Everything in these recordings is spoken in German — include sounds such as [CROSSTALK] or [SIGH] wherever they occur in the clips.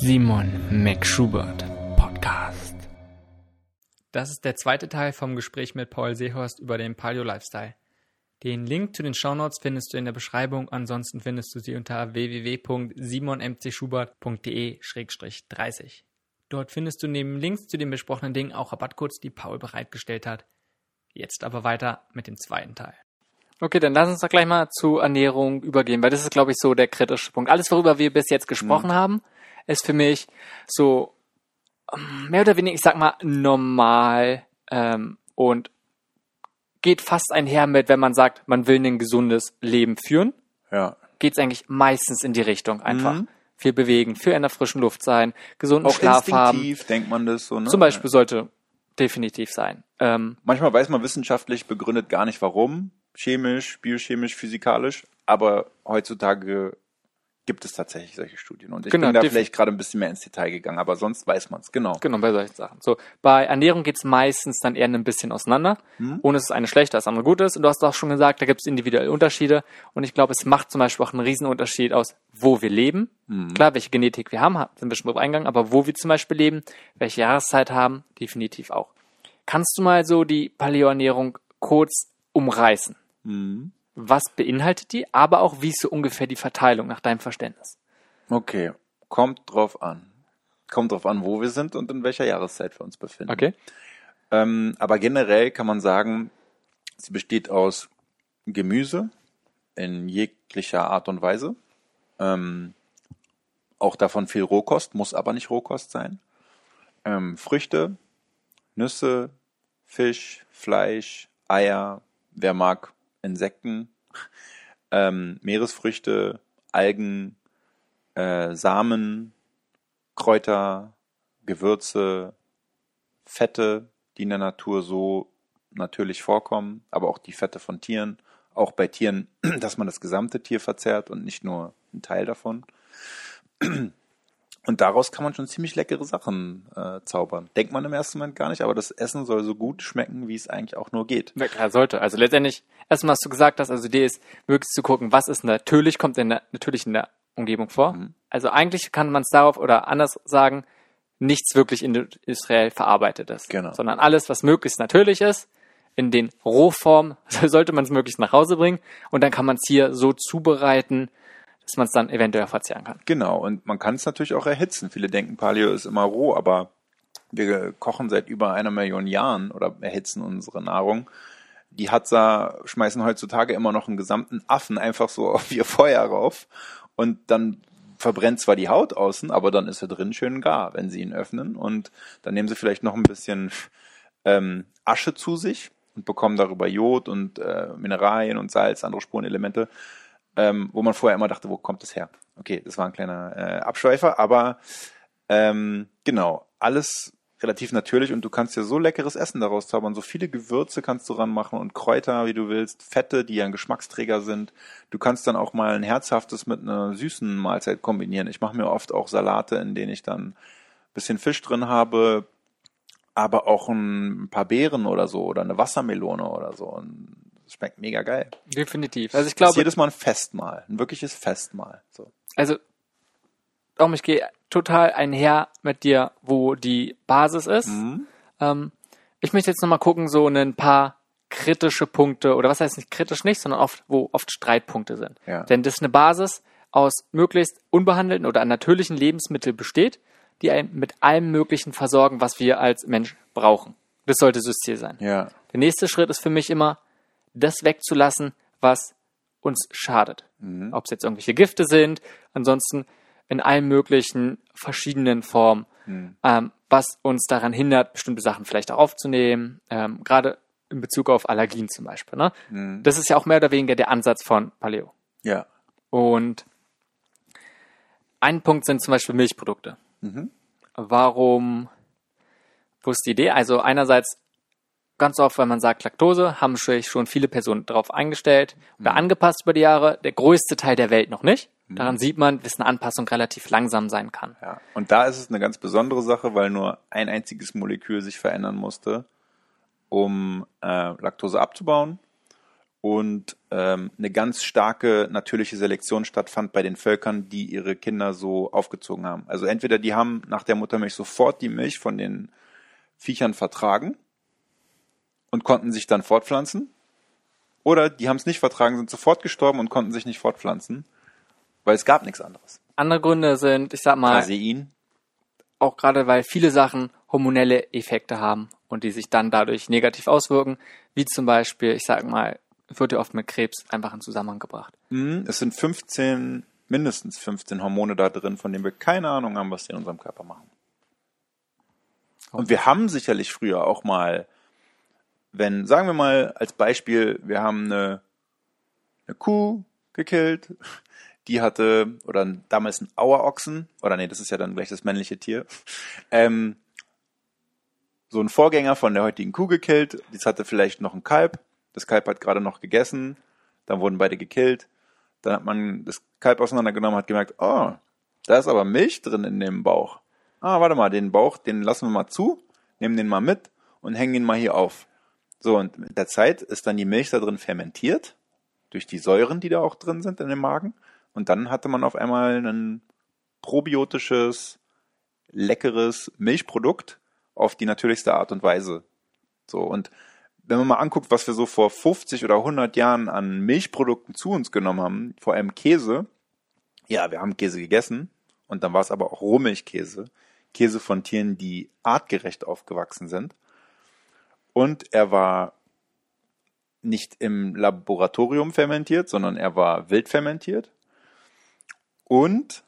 Simon McSchubert Podcast. Das ist der zweite Teil vom Gespräch mit Paul Seehorst über den Paleo Lifestyle. Den Link zu den Shownotes findest du in der Beschreibung, ansonsten findest du sie unter www.simonmcschubertde 30 Dort findest du neben Links zu den besprochenen Dingen auch Rabattcodes, die Paul bereitgestellt hat. Jetzt aber weiter mit dem zweiten Teil. Okay, dann lass uns doch gleich mal zu Ernährung übergehen, weil das ist, glaube ich, so der kritische Punkt. Alles, worüber wir bis jetzt gesprochen mhm. haben, ist für mich so ähm, mehr oder weniger, ich sag mal, normal ähm, und geht fast einher mit, wenn man sagt, man will ein gesundes Leben führen. Ja. Geht es eigentlich meistens in die Richtung einfach. Mhm. Viel bewegen, viel in der frischen Luft sein, gesunden Auch Schlaf haben. denkt man das so, ne? Zum Beispiel sollte definitiv sein. Ähm, Manchmal weiß man wissenschaftlich begründet gar nicht warum chemisch, biochemisch, physikalisch, aber heutzutage gibt es tatsächlich solche Studien. Und ich genau, bin da vielleicht gerade ein bisschen mehr ins Detail gegangen, aber sonst weiß man es, genau. Genau, bei solchen Sachen. So, bei Ernährung geht es meistens dann eher ein bisschen auseinander. Mhm. Ohne es ist eine schlechte, das andere gut ist. Und du hast auch schon gesagt, da gibt es individuelle Unterschiede. Und ich glaube, es macht zum Beispiel auch einen Riesenunterschied aus, wo wir leben. Mhm. Klar, welche Genetik wir haben, sind wir schon drauf eingegangen, aber wo wir zum Beispiel leben, welche Jahreszeit haben, definitiv auch. Kannst du mal so die Paleoernährung kurz umreißen? Mhm. Was beinhaltet die, aber auch wie ist so ungefähr die Verteilung nach deinem Verständnis? Okay, kommt drauf an. Kommt drauf an, wo wir sind und in welcher Jahreszeit wir uns befinden. Okay. Ähm, aber generell kann man sagen, sie besteht aus Gemüse in jeglicher Art und Weise. Ähm, auch davon viel Rohkost, muss aber nicht Rohkost sein. Ähm, Früchte, Nüsse, Fisch, Fleisch, Eier, wer mag Insekten, ähm, Meeresfrüchte, Algen, äh, Samen, Kräuter, Gewürze, Fette, die in der Natur so natürlich vorkommen, aber auch die Fette von Tieren, auch bei Tieren, [CLEARS THROAT] dass man das gesamte Tier verzehrt und nicht nur einen Teil davon. [CLEARS THROAT] Und daraus kann man schon ziemlich leckere Sachen äh, zaubern. Denkt man im ersten Moment gar nicht, aber das Essen soll so gut schmecken, wie es eigentlich auch nur geht. Ja, sollte. Also letztendlich, erstmal, was du gesagt hast, also die Idee ist, möglichst zu gucken, was ist natürlich, kommt in der, natürlich in der Umgebung vor. Mhm. Also eigentlich kann man es darauf oder anders sagen, nichts wirklich industriell verarbeitetes. Genau. Sondern alles, was möglichst natürlich ist, in den Rohformen, [LAUGHS] sollte man es möglichst nach Hause bringen und dann kann man es hier so zubereiten, dass man es dann eventuell verzehren kann. Genau, und man kann es natürlich auch erhitzen. Viele denken, Paleo ist immer roh, aber wir kochen seit über einer Million Jahren oder erhitzen unsere Nahrung. Die Hatza schmeißen heutzutage immer noch einen gesamten Affen einfach so [LAUGHS] auf ihr Feuer rauf und dann verbrennt zwar die Haut außen, aber dann ist er drin schön gar, wenn sie ihn öffnen und dann nehmen sie vielleicht noch ein bisschen ähm, Asche zu sich und bekommen darüber Jod und äh, Mineralien und Salz, andere Spurenelemente ähm, wo man vorher immer dachte, wo kommt das her? Okay, das war ein kleiner äh, Abschweifer, aber ähm, genau, alles relativ natürlich und du kannst ja so leckeres Essen daraus zaubern, so viele Gewürze kannst du ranmachen und Kräuter, wie du willst, Fette, die ja ein Geschmacksträger sind. Du kannst dann auch mal ein herzhaftes mit einer süßen Mahlzeit kombinieren. Ich mache mir oft auch Salate, in denen ich dann bisschen Fisch drin habe, aber auch ein paar Beeren oder so oder eine Wassermelone oder so. Und schmeckt mega geil. Definitiv. Also ich glaube. jedes Mal ein Festmahl. Ein wirkliches Festmahl. So. Also, darum, ich gehe total einher mit dir, wo die Basis ist. Mhm. Ähm, ich möchte jetzt nochmal gucken, so ein paar kritische Punkte, oder was heißt nicht kritisch nicht, sondern oft, wo oft Streitpunkte sind. Ja. Denn das ist eine Basis aus möglichst unbehandelten oder natürlichen Lebensmitteln besteht, die einen mit allem Möglichen versorgen, was wir als Mensch brauchen. Das sollte das Ziel sein. Ja. Der nächste Schritt ist für mich immer, das wegzulassen, was uns schadet. Mhm. Ob es jetzt irgendwelche Gifte sind, ansonsten in allen möglichen verschiedenen Formen, mhm. ähm, was uns daran hindert, bestimmte Sachen vielleicht auch aufzunehmen, ähm, gerade in Bezug auf Allergien zum Beispiel. Ne? Mhm. Das ist ja auch mehr oder weniger der Ansatz von Paleo. Ja. Und ein Punkt sind zum Beispiel Milchprodukte. Mhm. Warum, wo ist die Idee? Also einerseits ganz oft, wenn man sagt Laktose, haben sich schon viele Personen darauf eingestellt oder mhm. angepasst über die Jahre. Der größte Teil der Welt noch nicht. Mhm. Daran sieht man, dass eine Anpassung relativ langsam sein kann. Ja. Und da ist es eine ganz besondere Sache, weil nur ein einziges Molekül sich verändern musste, um äh, Laktose abzubauen. und ähm, eine ganz starke natürliche Selektion stattfand bei den Völkern, die ihre Kinder so aufgezogen haben. Also entweder die haben nach der Muttermilch sofort die Milch von den Viechern vertragen und konnten sich dann fortpflanzen, oder die haben es nicht vertragen, sind sofort gestorben und konnten sich nicht fortpflanzen, weil es gab nichts anderes. Andere Gründe sind, ich sag mal, Casein, auch gerade weil viele Sachen hormonelle Effekte haben und die sich dann dadurch negativ auswirken, wie zum Beispiel, ich sag mal, wird ja oft mit Krebs einfach in Zusammenhang gebracht. Mhm, Es sind 15, mindestens 15 Hormone da drin, von denen wir keine Ahnung haben, was die in unserem Körper machen. Und wir haben sicherlich früher auch mal, wenn, sagen wir mal als Beispiel, wir haben eine, eine Kuh gekillt, [LAUGHS] die hatte, oder damals ein Auerochsen, oder nee, das ist ja dann gleich das männliche Tier, [LAUGHS] ähm, so ein Vorgänger von der heutigen Kuh gekillt, das hatte vielleicht noch ein Kalb, das Kalb hat gerade noch gegessen, dann wurden beide gekillt, dann hat man das Kalb auseinandergenommen, hat gemerkt, oh, da ist aber Milch drin in dem Bauch. Ah, warte mal, den Bauch, den lassen wir mal zu, nehmen den mal mit und hängen ihn mal hier auf. So, und mit der Zeit ist dann die Milch da drin fermentiert, durch die Säuren, die da auch drin sind in dem Magen. Und dann hatte man auf einmal ein probiotisches, leckeres Milchprodukt auf die natürlichste Art und Weise. So, und wenn man mal anguckt, was wir so vor 50 oder 100 Jahren an Milchprodukten zu uns genommen haben, vor allem Käse, ja, wir haben Käse gegessen und dann war es aber auch Rohmilchkäse, Käse von Tieren, die artgerecht aufgewachsen sind. Und er war nicht im Laboratorium fermentiert, sondern er war wild fermentiert. Und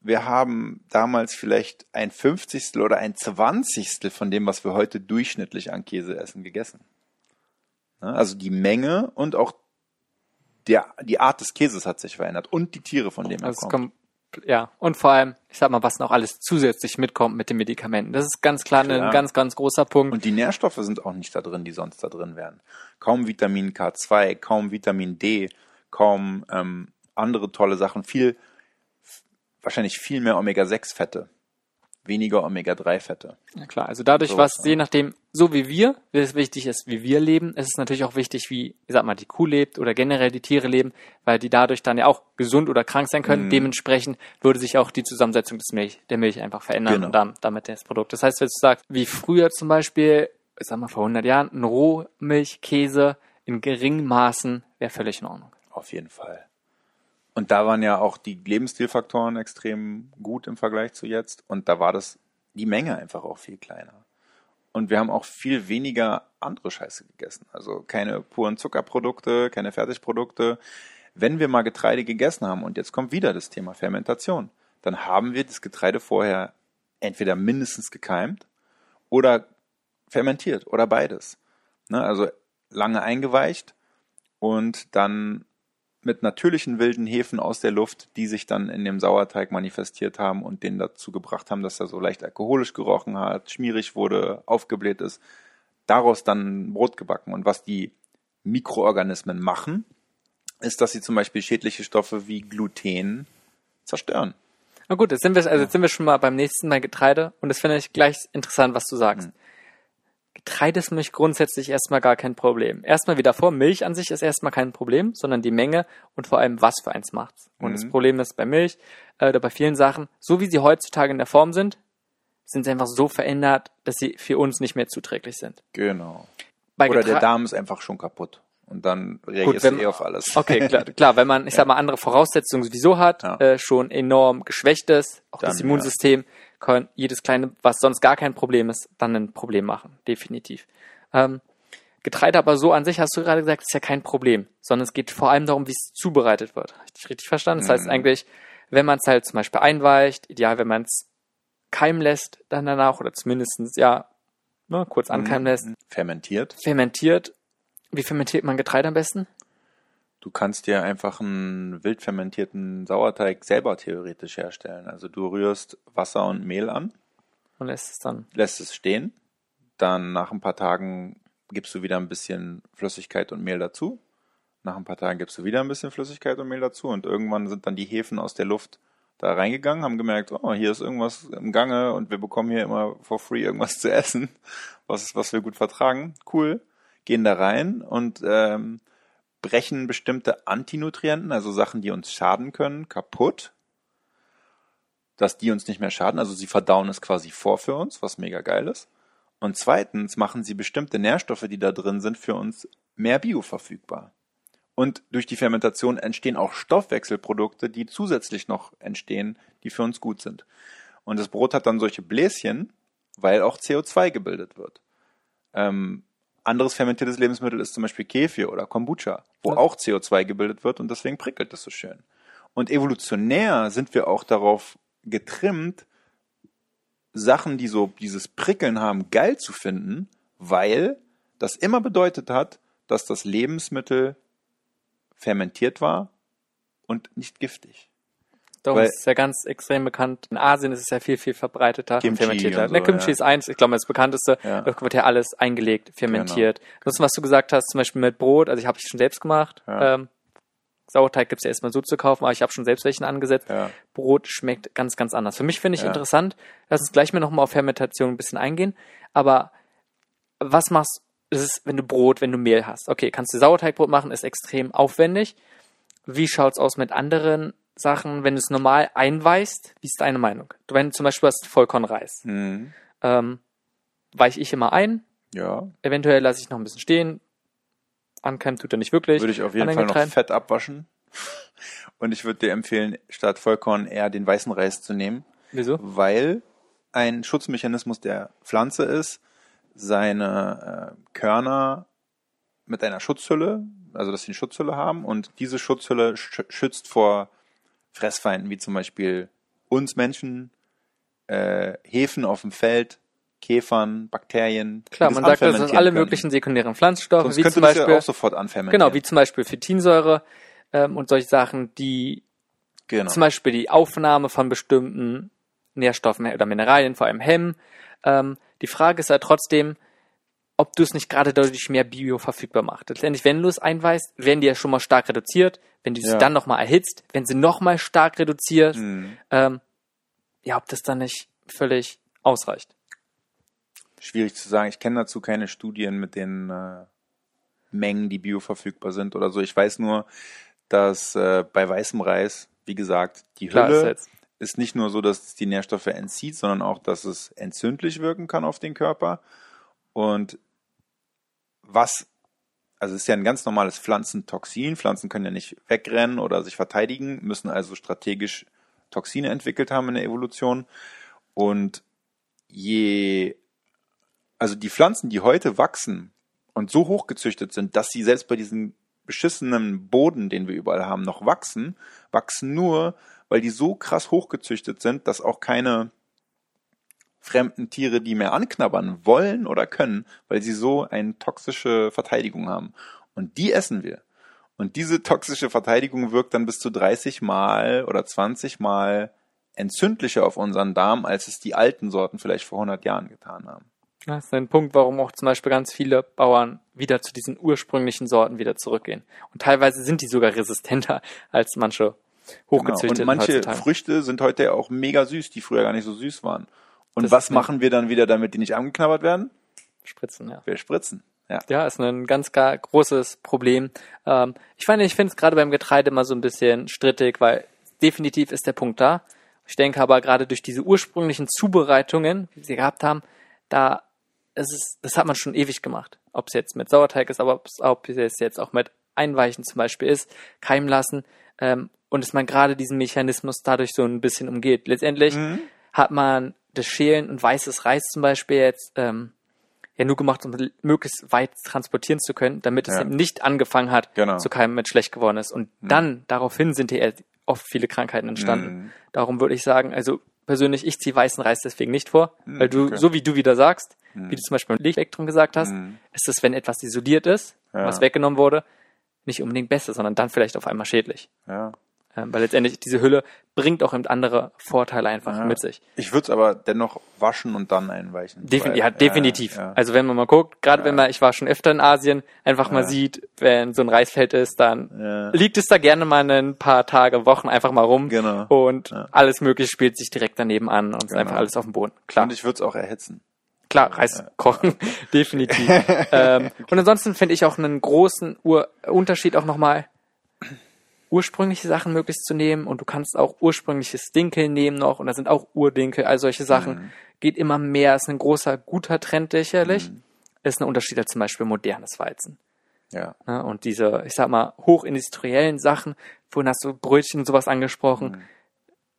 wir haben damals vielleicht ein Fünfzigstel oder ein Zwanzigstel von dem, was wir heute durchschnittlich an Käse essen, gegessen. Ne? Also die Menge und auch der, die Art des Käses hat sich verändert und die Tiere, von denen er Also kommt. Ja, und vor allem, ich sag mal, was noch alles zusätzlich mitkommt mit den Medikamenten. Das ist ganz klar, Klar. ein ganz, ganz großer Punkt. Und die Nährstoffe sind auch nicht da drin, die sonst da drin wären. Kaum Vitamin K2, kaum Vitamin D, kaum ähm, andere tolle Sachen. Viel, wahrscheinlich viel mehr Omega-6-Fette, weniger Omega-3-Fette. Ja klar, also dadurch, So, was ja. je nachdem, so wie wir, wie es wichtig ist, wie wir leben, ist es natürlich auch wichtig, wie, ich sag mal, die Kuh lebt oder generell die Tiere leben, weil die dadurch dann ja auch gesund oder krank sein können. Mhm. Dementsprechend würde sich auch die Zusammensetzung des Milch, der Milch einfach verändern Genau. und dann, damit das Produkt. Das heißt, wenn du sagst, wie früher zum Beispiel, ich sag mal vor 100 Jahren, ein Rohmilchkäse in geringen Maßen wäre völlig in Ordnung. Auf jeden Fall. Und da waren ja auch die Lebensstilfaktoren extrem gut im Vergleich zu jetzt. Und da war das die Menge einfach auch viel kleiner. Und wir haben auch viel weniger andere Scheiße gegessen. Also keine puren Zuckerprodukte, keine Fertigprodukte. Wenn wir mal Getreide gegessen haben, und jetzt kommt wieder das Thema Fermentation, dann haben wir das Getreide vorher entweder mindestens gekeimt oder fermentiert oder beides. Ne? Also lange eingeweicht und dann mit natürlichen wilden Hefen aus der Luft, die sich dann in dem Sauerteig manifestiert haben und den dazu gebracht haben, dass er so leicht alkoholisch gerochen hat, schmierig wurde, aufgebläht ist, daraus dann Brot gebacken. Und was die Mikroorganismen machen, ist, dass sie zum Beispiel schädliche Stoffe wie Gluten zerstören. Na gut, jetzt sind wir, also jetzt sind wir schon mal beim nächsten Mal Getreide und das finde ich gleich interessant, was du sagst. Getreide ist mich grundsätzlich erstmal gar kein Problem. Erstmal wieder vor, Milch an sich ist erstmal kein Problem, sondern die Menge und vor allem, was für eins macht's. Und das Mhm. Problem ist bei Milch äh, oder bei vielen Sachen, so wie sie heutzutage in der Form sind, sind sie einfach so verändert, dass sie für uns nicht mehr zuträglich sind. Genau. Bei Oder der Getre- Darm ist einfach schon kaputt. Und dann reagierst wenn- du eh auf alles. Okay, klar, [LAUGHS] klar, wenn man, ich sag mal, andere Voraussetzungen sowieso hat, Ja. äh, schon enorm geschwächt ist, auch das Dann, Immunsystem kann jedes kleine, was sonst gar kein Problem ist, dann ein Problem machen, definitiv. Ähm, Getreide aber so an sich, hast du gerade gesagt, ist ja kein Problem, sondern es geht vor allem darum, wie es zubereitet wird. Habe ich richtig verstanden? Das heißt Mhm. eigentlich, wenn man es halt zum Beispiel einweicht, ideal, wenn man es keimen lässt, dann danach, oder zumindestens ja, ne, kurz ankeimen lässt, Fermentiert. fermentiert. Wie fermentiert man Getreide am besten? Du kannst dir einfach einen wild fermentierten Sauerteig selber theoretisch herstellen. Also du rührst Wasser und Mehl an, Und lässt es dann lässt es stehen, dann nach ein paar Tagen gibst du wieder ein bisschen Flüssigkeit und Mehl dazu. Nach ein paar Tagen gibst du wieder ein bisschen Flüssigkeit und Mehl dazu und irgendwann sind dann die Hefen aus der Luft da reingegangen, haben gemerkt, oh, hier ist irgendwas im Gange und wir bekommen hier immer for free irgendwas zu essen, was, was wir gut vertragen. Cool. Gehen da rein und ähm, brechen bestimmte Antinutrienten, also Sachen, die uns schaden können, kaputt, dass die uns nicht mehr schaden. Also sie verdauen es quasi vor für uns, was mega geil ist. Und zweitens machen sie bestimmte Nährstoffe, die da drin sind, für uns mehr bioverfügbar. Und durch die Fermentation entstehen auch Stoffwechselprodukte, die zusätzlich noch entstehen, die für uns gut sind. Und das Brot hat dann solche Bläschen, weil auch CO2 gebildet wird. Ähm, anderes fermentiertes Lebensmittel ist zum Beispiel Kefir oder Kombucha, wo Ja. auch CO2 gebildet wird und deswegen prickelt das so schön. Und evolutionär sind wir auch darauf getrimmt, Sachen, die so dieses Prickeln haben, geil zu finden, weil das immer bedeutet hat, dass das Lebensmittel fermentiert war und nicht giftig. Darum Weil- ist es ja ganz extrem bekannt. In Asien ist es ja viel, viel verbreiteter. Kimchi fermentierter. und so, Ne, Kimchi ja. ist eins, ich glaube, das bekannteste. Ja. Da wird ja alles eingelegt, fermentiert. Das, was du gesagt hast, zum Beispiel mit Brot, also ich habe ich schon selbst gemacht. Ja. Ähm, Sauerteig gibt's ja erstmal so zu kaufen, aber ich habe schon selbst welchen angesetzt. Ja. Brot schmeckt ganz, ganz anders. Für mich finde ich Ja. interessant, lass uns gleich mal nochmal auf Fermentation ein bisschen eingehen, aber was machst ist, wenn du Brot, wenn du Mehl hast? Okay, kannst du Sauerteigbrot machen, ist extrem aufwendig. Wie schaut's aus mit anderen Sachen, wenn du es normal einweichst? Wie ist deine Meinung? Du, wenn du zum Beispiel hast Vollkornreis, Mhm. ähm, weiche ich immer ein, Ja, eventuell lasse ich noch ein bisschen stehen, ankämmen tut er nicht wirklich. würde ich auf jeden Fall noch. Fett abwaschen. [LAUGHS] Und ich würde dir empfehlen, statt Vollkorn eher den weißen Reis zu nehmen, Wieso? weil ein Schutzmechanismus der Pflanze ist, seine äh, Körner mit einer Schutzhülle, also dass sie eine Schutzhülle haben und diese Schutzhülle sch schützt vor Fressfeinden, wie zum Beispiel uns Menschen, äh, Hefen auf dem Feld, Käfern, Bakterien. Klar, man sagt, das sind alle können. möglichen sekundären Pflanzenstoffe, Sonst wie könnte zum Beispiel, ja auch sofort anfermentieren. genau, wie zum Beispiel Phytinsäure ähm, und solche Sachen, die genau. zum Beispiel die Aufnahme von bestimmten Nährstoffen oder Mineralien vor allem hemmen. Ähm, die Frage ist ja trotzdem, ob du es nicht gerade dadurch mehr bio verfügbar machst. Letztendlich, wenn du es einweißt, werden die ja schon mal stark reduziert. Wenn du sie Ja. dann nochmal erhitzt, wenn sie nochmal stark reduziert, Hm. ähm, ja, ob das dann nicht völlig ausreicht. Schwierig zu sagen. Ich kenne dazu keine Studien mit den äh, Mengen, die bioverfügbar sind oder so. Ich weiß nur, dass äh, bei weißem Reis, wie gesagt, die Klar, ist Hülle jetzt. ist nicht nur so, dass es die Nährstoffe entzieht, sondern auch, dass es entzündlich wirken kann auf den Körper. Und was, also es ist ja ein ganz normales Pflanzentoxin. Pflanzen können ja nicht wegrennen oder sich verteidigen, müssen also strategisch Toxine entwickelt haben in der Evolution. Und je, also die Pflanzen, die heute wachsen und so hochgezüchtet sind, dass sie selbst bei diesem beschissenen Boden, den wir überall haben, noch wachsen, wachsen nur, weil die so krass hochgezüchtet sind, dass auch keine fremden Tiere die mehr anknabbern wollen oder können, weil sie so eine toxische Verteidigung haben. Und die essen wir. Und diese toxische Verteidigung wirkt dann bis zu 30 Mal oder 20 Mal entzündlicher auf unseren Darm, als es die alten Sorten vielleicht vor 100 Jahren getan haben. Das ist ein Punkt, warum auch zum Beispiel ganz viele Bauern wieder zu diesen ursprünglichen Sorten wieder zurückgehen. Und teilweise sind die sogar resistenter [LAUGHS] als manche Genau. hochgezüchteten Und manche heutzutage. Früchte sind heute ja auch mega süß, die früher gar nicht so süß waren. Und Das was machen wir dann wieder, damit die nicht angeknabbert werden? Spritzen, ja. Wir spritzen. Ja. Ja, ist ein ganz gar großes Problem. Ähm, ich meine, ich finde es gerade beim Getreide immer so ein bisschen strittig, weil definitiv ist der Punkt da. Ich denke aber gerade durch diese ursprünglichen Zubereitungen, wie wir sie gehabt haben, da ist es, das hat man schon ewig gemacht. Ob es jetzt mit Sauerteig ist, aber ob es, ob es jetzt auch mit Einweichen zum Beispiel ist, keimen lassen, ähm, und dass man gerade diesen Mechanismus dadurch so ein bisschen umgeht. Letztendlich Mhm. hat man das Schälen und weißes Reis zum Beispiel jetzt ähm, ja nur gemacht, um möglichst weit transportieren zu können, damit es Ja. eben nicht angefangen hat Genau. zu keimen, mit schlecht geworden ist. Und dann daraufhin sind hier oft viele Krankheiten entstanden. Mhm. Darum würde ich sagen, also persönlich, ich ziehe weißen Reis deswegen nicht vor, Mhm, weil du, okay. so wie du wieder sagst, Mhm. wie du zum Beispiel beim Lichtelektrum gesagt hast, Mhm. ist es, wenn etwas isoliert ist, Ja. was weggenommen wurde, nicht unbedingt besser, sondern dann vielleicht auf einmal schädlich. Ja. Weil letztendlich diese Hülle bringt auch eben andere Vorteile einfach Ja. mit sich. Ich würde es aber dennoch waschen und dann einweichen. Defin ja, definitiv. Ja, Also wenn man mal guckt, gerade wenn man, ich war schon öfter in Asien, einfach mal Ja. sieht, wenn so ein Reisfeld ist, dann Ja. liegt es da gerne mal ein paar Tage, Wochen einfach mal rum Genau. und Ja. alles mögliche spielt sich direkt daneben an und ist Genau. einfach alles auf dem Boden. Klar, Und ich würde es auch erhitzen. klar, Reis kochen, [LAUGHS] definitiv. [LAUGHS] ähm, und ansonsten finde ich auch einen großen Ur Unterschied auch nochmal, ursprüngliche Sachen möglichst zu nehmen und du kannst auch ursprüngliches Dinkel nehmen noch und da sind auch Urdinkel, all solche Sachen. Mhm. Geht immer mehr, ist ein großer, guter Trend sicherlich. Ist ein Unterschied als zum Beispiel modernes Weizen. Ja. Ne? Und diese, ich sag mal, hochindustriellen Sachen, vorhin hast du Brötchen und sowas angesprochen,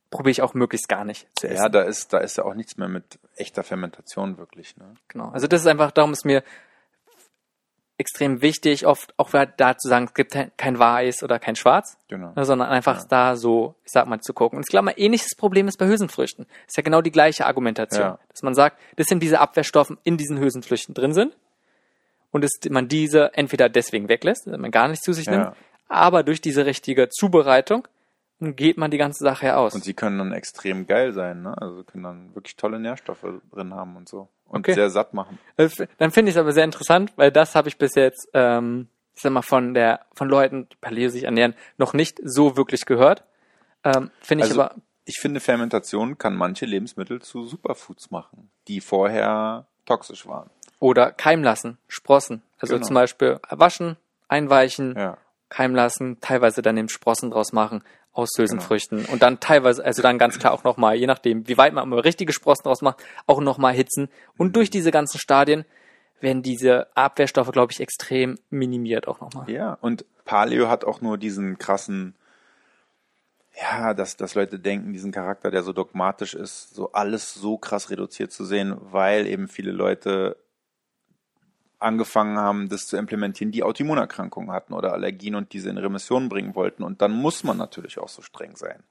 probiere ich auch möglichst gar nicht zu essen. Mhm. Ja, da ist, da ist ja auch nichts mehr mit echter Fermentation wirklich, ne? Genau. Also das ist einfach, darum ist mir extrem wichtig, oft auch da zu sagen, es gibt kein- Weiß oder kein Schwarz, Genau. ne, sondern einfach da so, ich sag mal, zu gucken. Und ich glaube mal, ähnliches Problem ist bei Hülsenfrüchten. Ist ja genau die gleiche Argumentation. Ja. Dass man sagt, das sind diese Abwehrstoffen in diesen Hülsenfrüchten drin sind und dass man diese entweder deswegen weglässt, dass man gar nicht zu sich Ja. nimmt, aber durch diese richtige Zubereitung geht man die ganze Sache ja aus. Und sie können dann extrem geil sein, ne? Also können dann wirklich tolle Nährstoffe drin haben und so. Und Okay. sehr satt machen. Äh, Dann finde ich es aber sehr interessant, weil das habe ich bis jetzt, ähm, ich sag mal, von der von Leuten, die Paleo sich ernähren, noch nicht so wirklich gehört. Ähm, finde ich Also, aber, ich finde, Fermentation kann manche Lebensmittel zu Superfoods machen, die vorher toxisch waren. oder keimen lassen, Sprossen. Also Genau. zum Beispiel waschen, einweichen, Ja. keimen lassen, teilweise dann eben Sprossen draus machen aus Genau. Hülsenfrüchten und dann teilweise, also dann ganz klar auch nochmal, je nachdem, wie weit man immer richtige Sprossen draus macht, auch nochmal hitzen. Und durch diese ganzen Stadien werden diese Abwehrstoffe, glaube ich, extrem minimiert auch nochmal. Ja, und Paleo hat auch nur diesen krassen, ja, dass, dass Leute denken, diesen Charakter, der so dogmatisch ist, so alles so krass reduziert zu sehen, weil eben viele Leute angefangen haben, das zu implementieren, die Autoimmunerkrankungen hatten oder Allergien und diese in Remission bringen wollten. Und dann muss man natürlich auch so streng sein.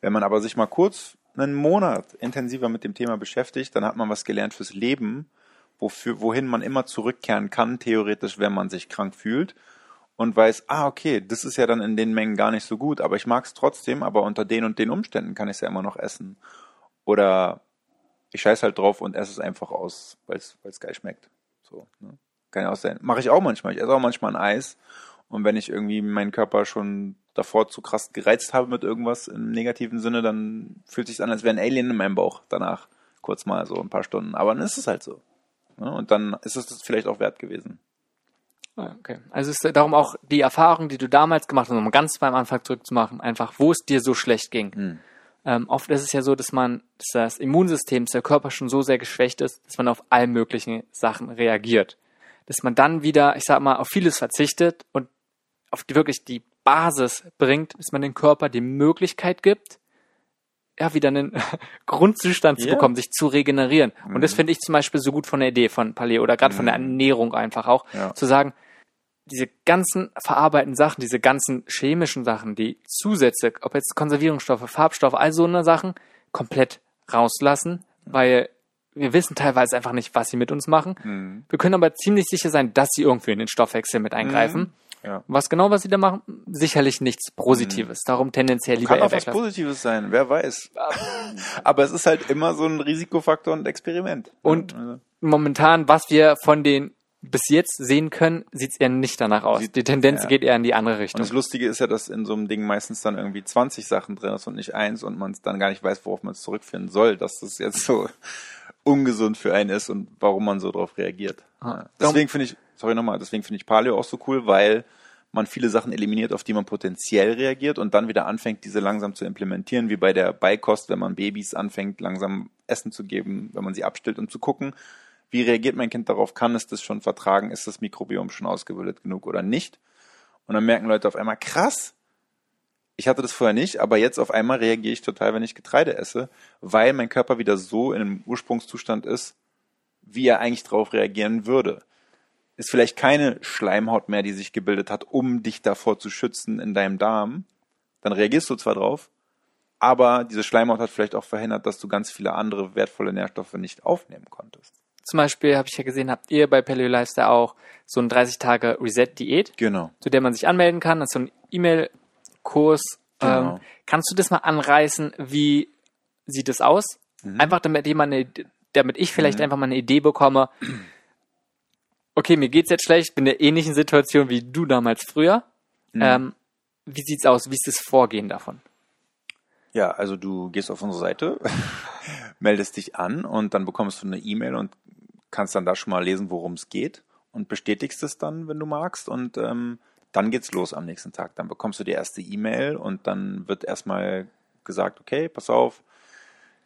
Wenn man aber sich mal kurz einen Monat intensiver mit dem Thema beschäftigt, dann hat man was gelernt fürs Leben, wofür, wohin man immer zurückkehren kann, theoretisch, wenn man sich krank fühlt und weiß, ah, okay, das ist ja dann in den Mengen gar nicht so gut, aber ich mag es trotzdem, aber unter den und den Umständen kann ich es ja immer noch essen. Oder ich scheiß halt drauf und esse es einfach aus, weil es geil schmeckt. So, ne? Kann ja auch sein. Mache ich auch manchmal. Ich esse auch manchmal ein Eis. Und wenn ich irgendwie meinen Körper schon davor zu krass gereizt habe mit irgendwas im negativen Sinne, dann fühlt sich an, als wäre ein Alien in meinem Bauch danach. Kurz mal so ein paar Stunden. Aber dann ist es halt so. Und dann ist es das vielleicht auch wert gewesen. Ah, Okay. Also es ist darum auch die Erfahrung, die du damals gemacht hast, um ganz beim Anfang zurückzumachen, einfach, wo es dir so schlecht ging. Hm. Ähm, oft ist es ja so, dass man, dass das Immunsystem, dass der Körper schon so sehr geschwächt ist, dass man auf all möglichen Sachen reagiert. Dass man dann wieder, ich sag mal, auf vieles verzichtet und auf die, wirklich die Basis bringt, dass man dem Körper die Möglichkeit gibt, ja, wieder einen [LAUGHS] Grundzustand zu Ja. bekommen, sich zu regenerieren. Und das Mhm. finde ich zum Beispiel so gut von der Idee von Paleo oder gerade von der Mhm. Ernährung einfach auch, Ja. zu sagen, diese ganzen verarbeitenden Sachen, diese ganzen chemischen Sachen, die Zusätze, ob jetzt Konservierungsstoffe, Farbstoffe, all so eine Sachen, komplett rauslassen, weil wir wissen teilweise einfach nicht, was sie mit uns machen. Hm. Wir können aber ziemlich sicher sein, dass sie irgendwie in den Stoffwechsel mit eingreifen. Mhm. Ja. Was genau, was sie da machen? Sicherlich nichts Positives. Darum tendenziell lieber Kann auch was. Positives sein, wer weiß. [LAUGHS] Aber es ist halt immer so ein Risikofaktor und Experiment. Und- Also, Momentan, was wir von den bis jetzt sehen können, sieht es eher nicht danach aus. Sieht- die Tendenz ja. geht eher in die andere Und Richtung. das Lustige ist ja, dass in so einem Ding meistens dann irgendwie 20 Sachen drin ist und nicht eins und man es dann gar nicht weiß, worauf man es zurückführen soll, dass das jetzt so ungesund für einen ist und warum man so drauf reagiert. Ah. Deswegen finde ich, sorry nochmal, deswegen finde ich Paleo auch so cool, weil man viele Sachen eliminiert, auf die man potenziell reagiert und dann wieder anfängt, diese langsam zu implementieren, wie bei der Beikost, wenn man Babys anfängt, langsam Essen zu geben, wenn man sie abstillt und zu gucken, wie reagiert mein Kind darauf, kann es das schon vertragen, ist das Mikrobiom schon ausgebildet genug oder nicht. Und dann merken Leute auf einmal, krass, ich hatte das vorher nicht, aber jetzt auf einmal reagiere ich total, wenn ich Getreide esse, weil mein Körper wieder so in einem Ursprungszustand ist, wie er eigentlich darauf reagieren würde. Ist vielleicht keine Schleimhaut mehr, die sich gebildet hat, um dich davor zu schützen in deinem Darm. Dann reagierst du zwar drauf, aber diese Schleimhaut hat vielleicht auch verhindert, dass du ganz viele andere wertvolle Nährstoffe nicht aufnehmen konntest. Zum Beispiel habe ich ja gesehen, habt ihr bei Paleo Lifestyle auch so ein 30 Tage Reset-Diät, Genau. zu der man sich anmelden kann. Das ist so ein E-Mail-Kurs. Genau. Ähm, kannst du das mal anreißen? Wie sieht es aus? Mhm. Einfach damit jemand, eine, damit ich vielleicht einfach mal eine Idee bekomme. Okay, mir geht's jetzt schlecht, bin in der ähnlichen Situation wie du damals früher. Mhm. Ähm, wie sieht's aus? Wie ist das Vorgehen davon? Ja, also du gehst auf unsere Seite, [LAUGHS] meldest dich an und dann bekommst du eine E-Mail und kannst dann da schon mal lesen, worum es geht und bestätigst es dann, wenn du magst. Und ähm, dann geht's los am nächsten Tag. Dann bekommst du die erste E-Mail und dann wird erstmal gesagt, okay, pass auf,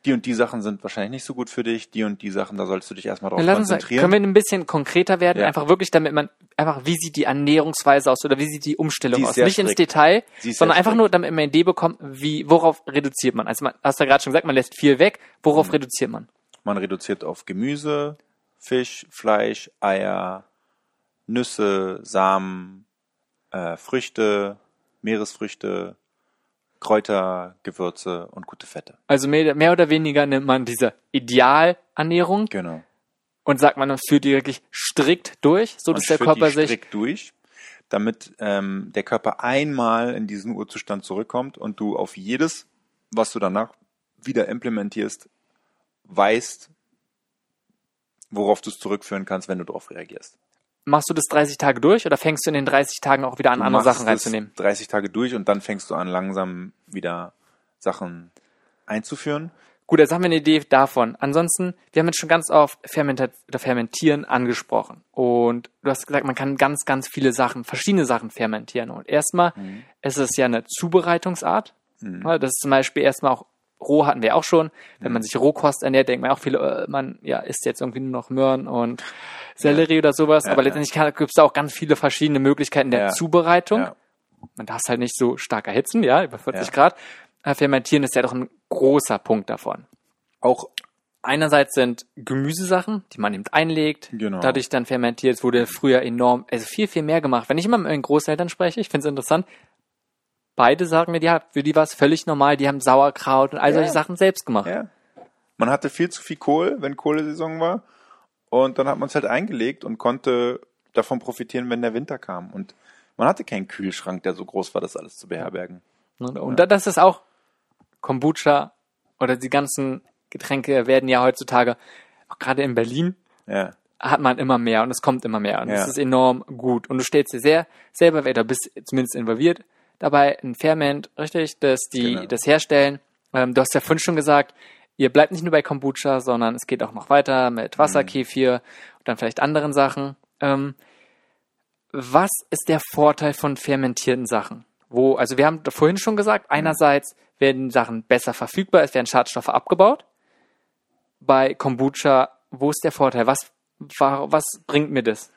die und die Sachen sind wahrscheinlich nicht so gut für dich, die und die Sachen, da solltest du dich erstmal drauf lass uns, konzentrieren. können wir ein bisschen konkreter werden? Ja. Einfach wirklich, damit man einfach, wie sieht die Ernährungsweise aus oder wie sieht die Umstellung aus? Nicht ins strikt. Detail, Sie ist sondern einfach strikt. nur, damit man eine Idee bekommt, wie, worauf reduziert man? Also man, hast du ja gerade schon gesagt, man lässt viel weg. Worauf Mhm. reduziert man? Man reduziert auf Gemüse, Fisch, Fleisch, Eier, Nüsse, Samen, äh, Früchte, Meeresfrüchte, Kräuter, Gewürze und gute Fette. Also mehr, mehr oder weniger nimmt man diese Idealernährung Genau. und sagt man, man führt die wirklich strikt durch, so dass der Körper sich strikt durch, damit ähm, der Körper einmal in diesen Urzustand zurückkommt und du auf jedes, was du danach wieder implementierst, weißt, worauf du es zurückführen kannst, wenn du darauf reagierst. Machst du das 30 Tage durch oder fängst du in den 30 Tagen auch wieder an, Du andere Sachen reinzunehmen? 30 Tage durch und dann fängst du an, langsam wieder Sachen einzuführen. Gut, jetzt haben wir eine Idee davon. Ansonsten, wir haben jetzt schon ganz oft Fermentieren angesprochen. Und du hast gesagt, man kann ganz, ganz viele Sachen, verschiedene Sachen fermentieren. Und erstmal ist es ja eine Zubereitungsart. Ja, Das ist zum Beispiel erstmal auch roh hatten wir auch schon. Wenn man sich Rohkost ernährt, denkt man auch viele, äh, man ja, isst jetzt irgendwie nur noch Möhren und Sellerie oder sowas. Ja, Aber ja. letztendlich gibt es da auch ganz viele verschiedene Möglichkeiten der Ja. Zubereitung. Ja. Man darf es halt nicht so stark erhitzen, ja, über 40 Ja. Grad. Äh, Fermentieren ist ja doch ein großer Punkt davon. Auch Einerseits sind Gemüsesachen, die man eben einlegt, Genau. dadurch dann fermentiert. Es wurde früher enorm, also viel, viel mehr gemacht. Wenn ich immer mit meinen Großeltern spreche, ich finde es interessant, beide sagen mir, ja, für die war es völlig normal, die haben Sauerkraut und all Ja. solche Sachen selbst gemacht. Ja. Man hatte viel zu viel Kohl, wenn Kohlesaison war. Und dann hat man es halt eingelegt und konnte davon profitieren, wenn der Winter kam. Und man hatte keinen Kühlschrank, der so groß war, das alles zu beherbergen. Und, und da- das ist auch Kombucha oder die ganzen Getränke werden ja heutzutage, auch gerade in Berlin, Ja. hat man immer mehr und es kommt immer mehr und Ja. es ist enorm gut. Und du stellst dir sehr selber oder bist zumindest involviert dabei, ein Ferment, richtig, dass die Genau. das herstellen. Ähm, du hast ja vorhin schon gesagt, ihr bleibt nicht nur bei Kombucha, sondern es geht auch noch weiter mit Wasserkefir und dann vielleicht anderen Sachen. Ähm, was ist der Vorteil von fermentierten Sachen? Wo, also wir haben vorhin schon gesagt, einerseits werden Sachen besser verfügbar, es werden Schadstoffe abgebaut. Bei Kombucha, wo ist der Vorteil? Was, wa- was bringt mir das?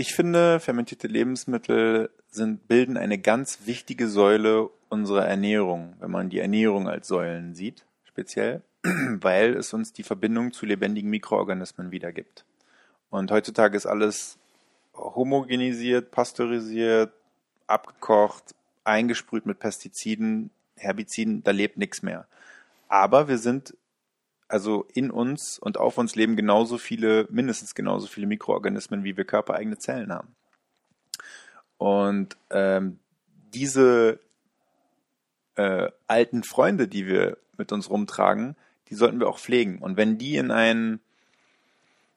Ich finde, fermentierte Lebensmittel sind, bilden eine ganz wichtige Säule unserer Ernährung, wenn man die Ernährung als Säulen sieht, speziell, [CLEARS THROAT] weil es uns die Verbindung zu lebendigen Mikroorganismen wiedergibt. Und heutzutage ist alles homogenisiert, pasteurisiert, abgekocht, eingesprüht mit Pestiziden, Herbiziden, da lebt nichts mehr. Aber wir sind also in uns und auf uns leben genauso viele, mindestens genauso viele Mikroorganismen, wie wir körpereigene Zellen haben. Und ähm, diese äh, alten Freunde, die wir mit uns rumtragen, die sollten wir auch pflegen. Und wenn die in, ein,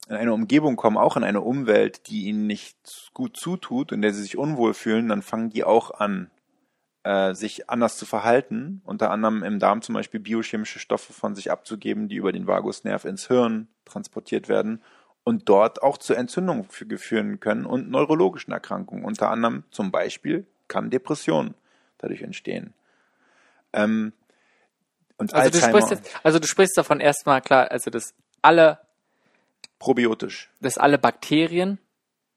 in eine Umgebung kommen, auch in eine Umwelt, die ihnen nicht gut zutut, in der sie sich unwohl fühlen, dann fangen die auch an, äh, sich anders zu verhalten, unter anderem im Darm zum Beispiel biochemische Stoffe von sich abzugeben, die über den Vagusnerv ins Hirn transportiert werden und dort auch zu Entzündungen fü- führen können und neurologischen Erkrankungen. Unter anderem zum Beispiel kann Depression dadurch entstehen. Ähm, und Also du Alzheimer sprichst jetzt, also du sprichst davon erstmal klar, also dass alle, probiotisch. dass alle Bakterien,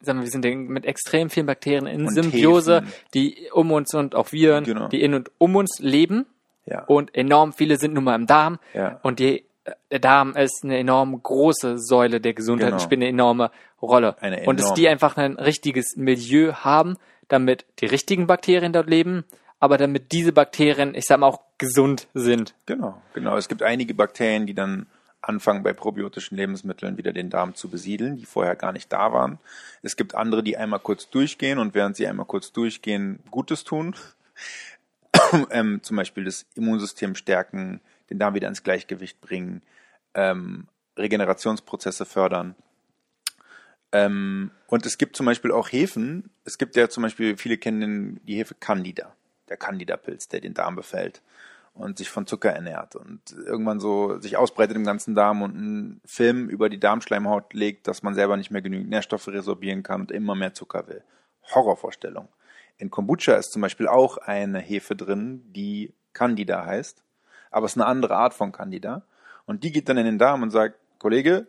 sagen wir, wir sind mit extrem vielen Bakterien in Und Symbiose, Hefen. die um uns und auch Viren, Genau. die in und um uns leben Ja. und enorm viele sind nun mal im Darm Ja. und die, äh, der Darm ist eine enorm große Säule der Gesundheit Genau. und spielt eine enorme Rolle. Eine und dass enorme. die einfach ein richtiges Milieu haben, damit die richtigen Bakterien dort leben, aber damit diese Bakterien, ich sag mal, auch gesund sind. Genau, genau. Es gibt einige Bakterien, die dann anfangen bei probiotischen Lebensmitteln wieder den Darm zu besiedeln, die vorher gar nicht da waren. Es gibt andere, die einmal kurz durchgehen und während sie einmal kurz durchgehen, Gutes tun. [COUGHS] ähm, zum Beispiel das Immunsystem stärken, den Darm wieder ins Gleichgewicht bringen, ähm, Regenerationsprozesse fördern. Ähm, und es gibt zum Beispiel auch Hefen. Es gibt ja zum Beispiel, viele kennen die Hefe Candida, der Candida-Pilz, der den Darm befällt. Und sich von Zucker ernährt und irgendwann so sich ausbreitet im ganzen Darm und einen Film über die Darmschleimhaut legt, dass man selber nicht mehr genügend Nährstoffe resorbieren kann und immer mehr Zucker will. Horrorvorstellung. In Kombucha ist zum Beispiel auch eine Hefe drin, die Candida heißt, aber es ist eine andere Art von Candida. Und die geht dann in den Darm und sagt, Kollege,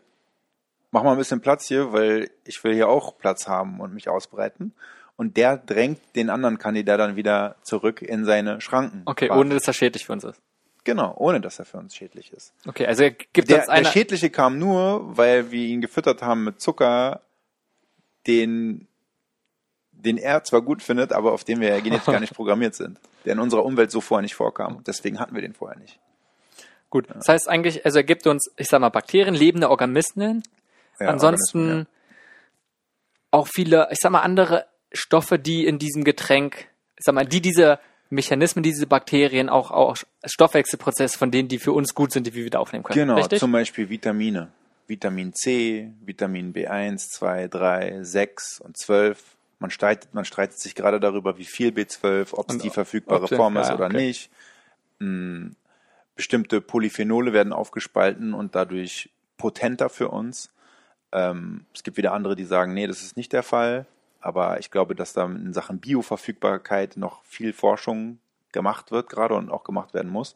mach mal ein bisschen Platz hier, weil ich will hier auch Platz haben und mich ausbreiten. Und der drängt den anderen Kandidat dann wieder zurück in seine Schranken. Okay, ohne dass er schädlich für uns ist. Genau, ohne dass er für uns schädlich ist. Okay, also er gibt Der, uns der eine. Schädliche kam nur, weil wir ihn gefüttert haben mit Zucker, den, den er zwar gut findet, aber auf den wir ja genetisch gar nicht [LAUGHS] programmiert sind. Der in unserer Umwelt so vorher nicht vorkam. Deswegen hatten wir den vorher nicht. Gut, das heißt eigentlich, also er gibt uns, ich sag mal, Bakterien, lebende Organismen, Ja, ansonsten Organismen, auch viele, ich sag mal, andere Stoffe, die in diesem Getränk, ich sag mal, die diese Mechanismen, diese Bakterien, auch, auch Stoffwechselprozesse von denen, die für uns gut sind, die wir wieder aufnehmen können. Genau, Richtig? zum Beispiel Vitamine. Vitamin C, Vitamin B1, 2, 3, 6 und 12. Man streitet, man streitet sich gerade darüber, wie viel B12, ob es die verfügbare Form ist oder okay. nicht. Hm, Bestimmte Polyphenole werden aufgespalten und dadurch potenter für uns. Ähm, es gibt wieder andere, die sagen, nee, das ist nicht der Fall. Aber ich glaube, dass da in Sachen Bioverfügbarkeit noch viel Forschung gemacht wird gerade und auch gemacht werden muss.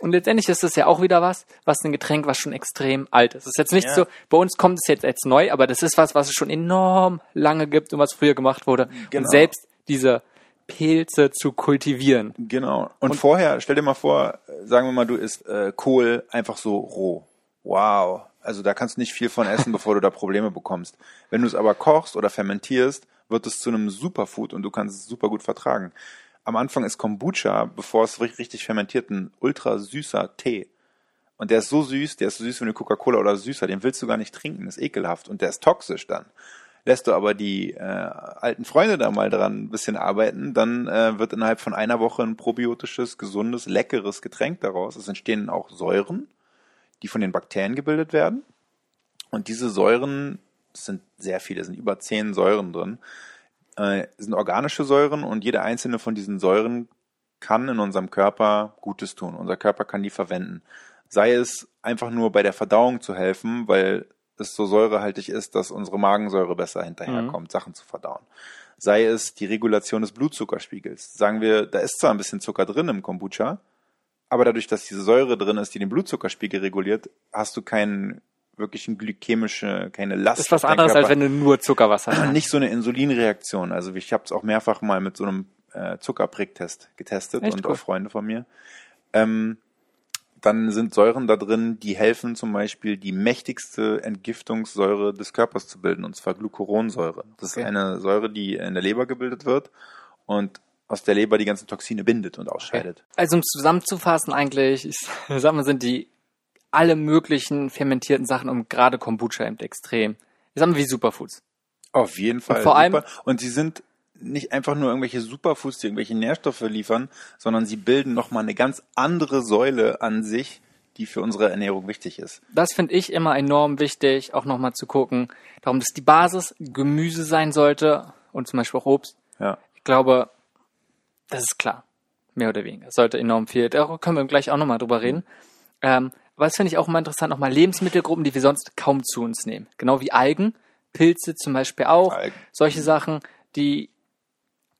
Und letztendlich ist es ja auch wieder was, was ein Getränk, was schon extrem alt ist. Es ist jetzt nicht Ja. so, bei uns kommt es jetzt als neu, aber das ist was, was es schon enorm lange gibt und was früher gemacht wurde. Genau. Und selbst diese Pilze zu kultivieren. Genau. Und, vorher, stell dir mal vor, sagen wir mal, du isst äh, Kohl einfach so roh. Wow. Also da kannst du nicht viel von essen, bevor du da Probleme bekommst. Wenn du es aber kochst oder fermentierst, wird es zu einem Superfood und du kannst es super gut vertragen. Am Anfang ist Kombucha, bevor es ri- richtig fermentiert, ein ultra süßer Tee. Und der ist so süß, der ist so süß wie eine Coca-Cola oder süßer, den willst du gar nicht trinken, ist ekelhaft und der ist toxisch dann. Lässt du aber die äh, alten Freunde da mal dran ein bisschen arbeiten, dann äh, wird innerhalb von einer Woche ein probiotisches, gesundes, leckeres Getränk daraus. Es entstehen auch Säuren, die von den Bakterien gebildet werden. Und diese Säuren, es sind sehr viele, sind über zehn Säuren drin, äh, sind organische Säuren und jede einzelne von diesen Säuren kann in unserem Körper Gutes tun. Unser Körper kann die verwenden. Sei es einfach nur bei der Verdauung zu helfen, weil es so säurehaltig ist, dass unsere Magensäure besser hinterherkommt, Sachen zu verdauen. Sei es die Regulation des Blutzuckerspiegels. Sagen wir, da ist zwar ein bisschen Zucker drin im Kombucha, aber dadurch, dass diese Säure drin ist, die den Blutzuckerspiegel reguliert, hast du keinen wirklichen glykämische, keine Last. Das ist was anderes, als Körper. wenn du nur Zuckerwasser hast. nicht so eine Insulinreaktion. Also ich habe es auch mehrfach mal mit so einem äh, Zuckerpricktest getestet Echt und cool. auch Freunde von mir. Ähm, dann sind Säuren da drin, die helfen zum Beispiel die mächtigste Entgiftungssäure des Körpers zu bilden, und zwar Glucuronsäure. Das Okay. ist eine Säure, die in der Leber gebildet wird und aus der Leber die ganzen Toxine bindet und ausscheidet. Also um zusammenzufassen eigentlich, ich [LAUGHS] sag mal, sind die alle möglichen fermentierten Sachen und gerade Kombucha eben extrem. Ich sag mal wie Superfoods. Auf jeden Fall. vor allem- super. und sie sind nicht einfach nur irgendwelche Superfoods, die irgendwelche Nährstoffe liefern, sondern sie bilden nochmal eine ganz andere Säule an sich, die für unsere Ernährung wichtig ist. Das finde ich immer enorm wichtig, auch nochmal zu gucken. Darum, dass die Basis Gemüse sein sollte und zum Beispiel auch Obst. Ja. Ich glaube, das ist klar. Mehr oder weniger. Es sollte enorm viel. Da können wir gleich auch nochmal drüber reden. Ähm, aber das finde ich auch immer interessant, nochmal Lebensmittelgruppen, die wir sonst kaum zu uns nehmen. Genau wie Algen, Pilze zum Beispiel auch. Algen. Solche Sachen, die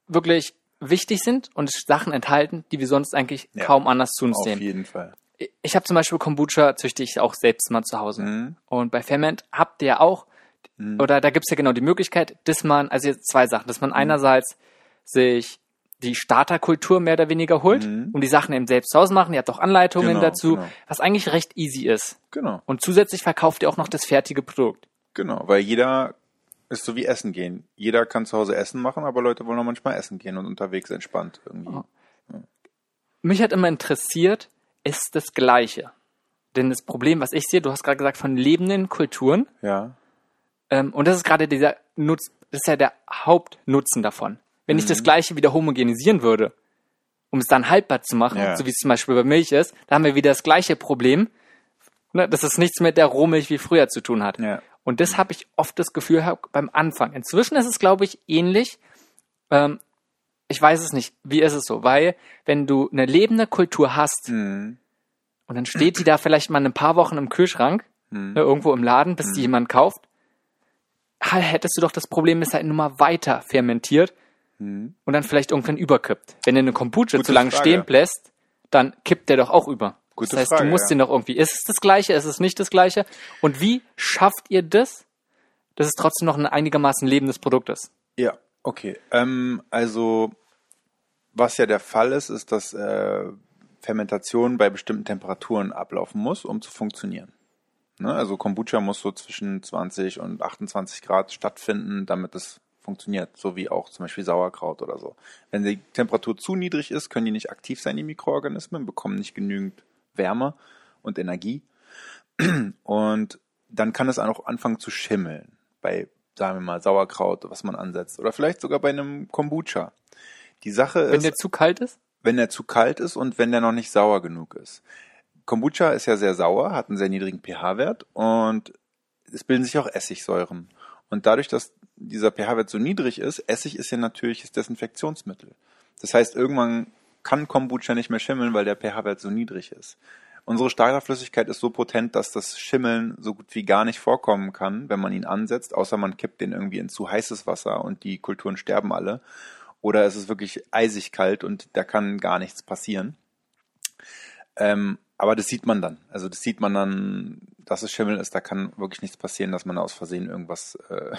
wirklich wichtig sind und Sachen enthalten, die wir sonst eigentlich Ja. kaum anders zu uns Auf nehmen. jeden Fall. Ich habe zum Beispiel Kombucha, züchte ich auch selbst mal zu Hause. Mhm. Und bei Ferment habt ihr auch, oder da gibt's ja genau die Möglichkeit, dass man, also jetzt zwei Sachen, dass man Mhm. einerseits sich die Starterkultur mehr oder weniger holt und die Sachen eben selbst zu Hause machen. Ihr habt auch Anleitungen Mhm. Genau, dazu, genau. was eigentlich recht easy ist. Genau, Und zusätzlich verkauft ihr auch noch das fertige Produkt. genau, weil jeder ist so wie Essen gehen. Jeder kann zu Hause Essen machen, aber Leute wollen auch manchmal essen gehen und unterwegs entspannt irgendwie. Mich hat immer interessiert, ist das Gleiche. Denn das Problem, was ich sehe, du hast gerade gesagt, von lebenden Kulturen, Ja, Ähm, und das ist gerade dieser Nutz, das ist ja der Hauptnutzen davon. Wenn ich Mhm. das Gleiche wieder homogenisieren würde, um es dann haltbar zu machen, Ja. so wie es zum Beispiel bei Milch ist, da haben wir wieder das gleiche Problem, ne, dass es nichts mit der Rohmilch wie früher zu tun hat. Ja. Und das habe ich oft das Gefühl beim Anfang. Inzwischen ist es, glaube ich, ähnlich. Ähm, ich weiß es nicht. Wie ist es so? Weil, wenn du eine lebende Kultur hast Mhm. und dann steht die da vielleicht mal ein paar Wochen im Kühlschrank, Mhm. ne, irgendwo im Laden, bis die jemand kauft, hättest du doch das Problem, es halt nur mal weiter fermentiert Mhm. und dann vielleicht irgendwann überkippt. Wenn du eine Kombucha Gute zu lange Frage. stehen lässt, dann kippt der doch auch über. Gute das heißt, Frage, du musst ja. den doch irgendwie, ist es das Gleiche, ist es nicht das Gleiche? Und wie schafft ihr das, dass es trotzdem noch ein einigermaßen lebendes Produkt ist? Ja, okay. Ähm, also, was ja der Fall ist, ist, dass äh, Fermentation bei bestimmten Temperaturen ablaufen muss, um zu funktionieren. Ne? Also Kombucha muss so zwischen 20 und 28 Grad stattfinden, damit es funktioniert, so wie auch zum Beispiel Sauerkraut oder so. Wenn die Temperatur zu niedrig ist, können die nicht aktiv sein, die Mikroorganismen, bekommen nicht genügend Wärme und Energie. [CLEARS THROAT] Und dann kann es auch anfangen zu schimmeln. Bei, sagen wir mal, Sauerkraut, was man ansetzt. Oder vielleicht sogar bei einem Kombucha. Die Sache Wenn ist, der zu kalt ist? wenn er zu kalt ist und wenn der noch nicht sauer genug ist. Kombucha ist ja sehr sauer, hat einen sehr niedrigen pH-Wert und es bilden sich auch Essigsäuren. Und dadurch, dass dieser pH-Wert so niedrig ist, Essig ist ja natürliches Desinfektionsmittel. Das heißt, irgendwann kann Kombucha nicht mehr schimmeln, weil der pH-Wert so niedrig ist. Unsere Starterflüssigkeit ist so potent, dass das Schimmeln so gut wie gar nicht vorkommen kann, wenn man ihn ansetzt, außer man kippt den irgendwie in zu heißes Wasser und die Kulturen sterben alle. Oder es ist wirklich eisig kalt und da kann gar nichts passieren. Ähm, aber das sieht man dann. Also das sieht man dann, dass es Schimmel ist. Da kann wirklich nichts passieren, dass man aus Versehen irgendwas äh,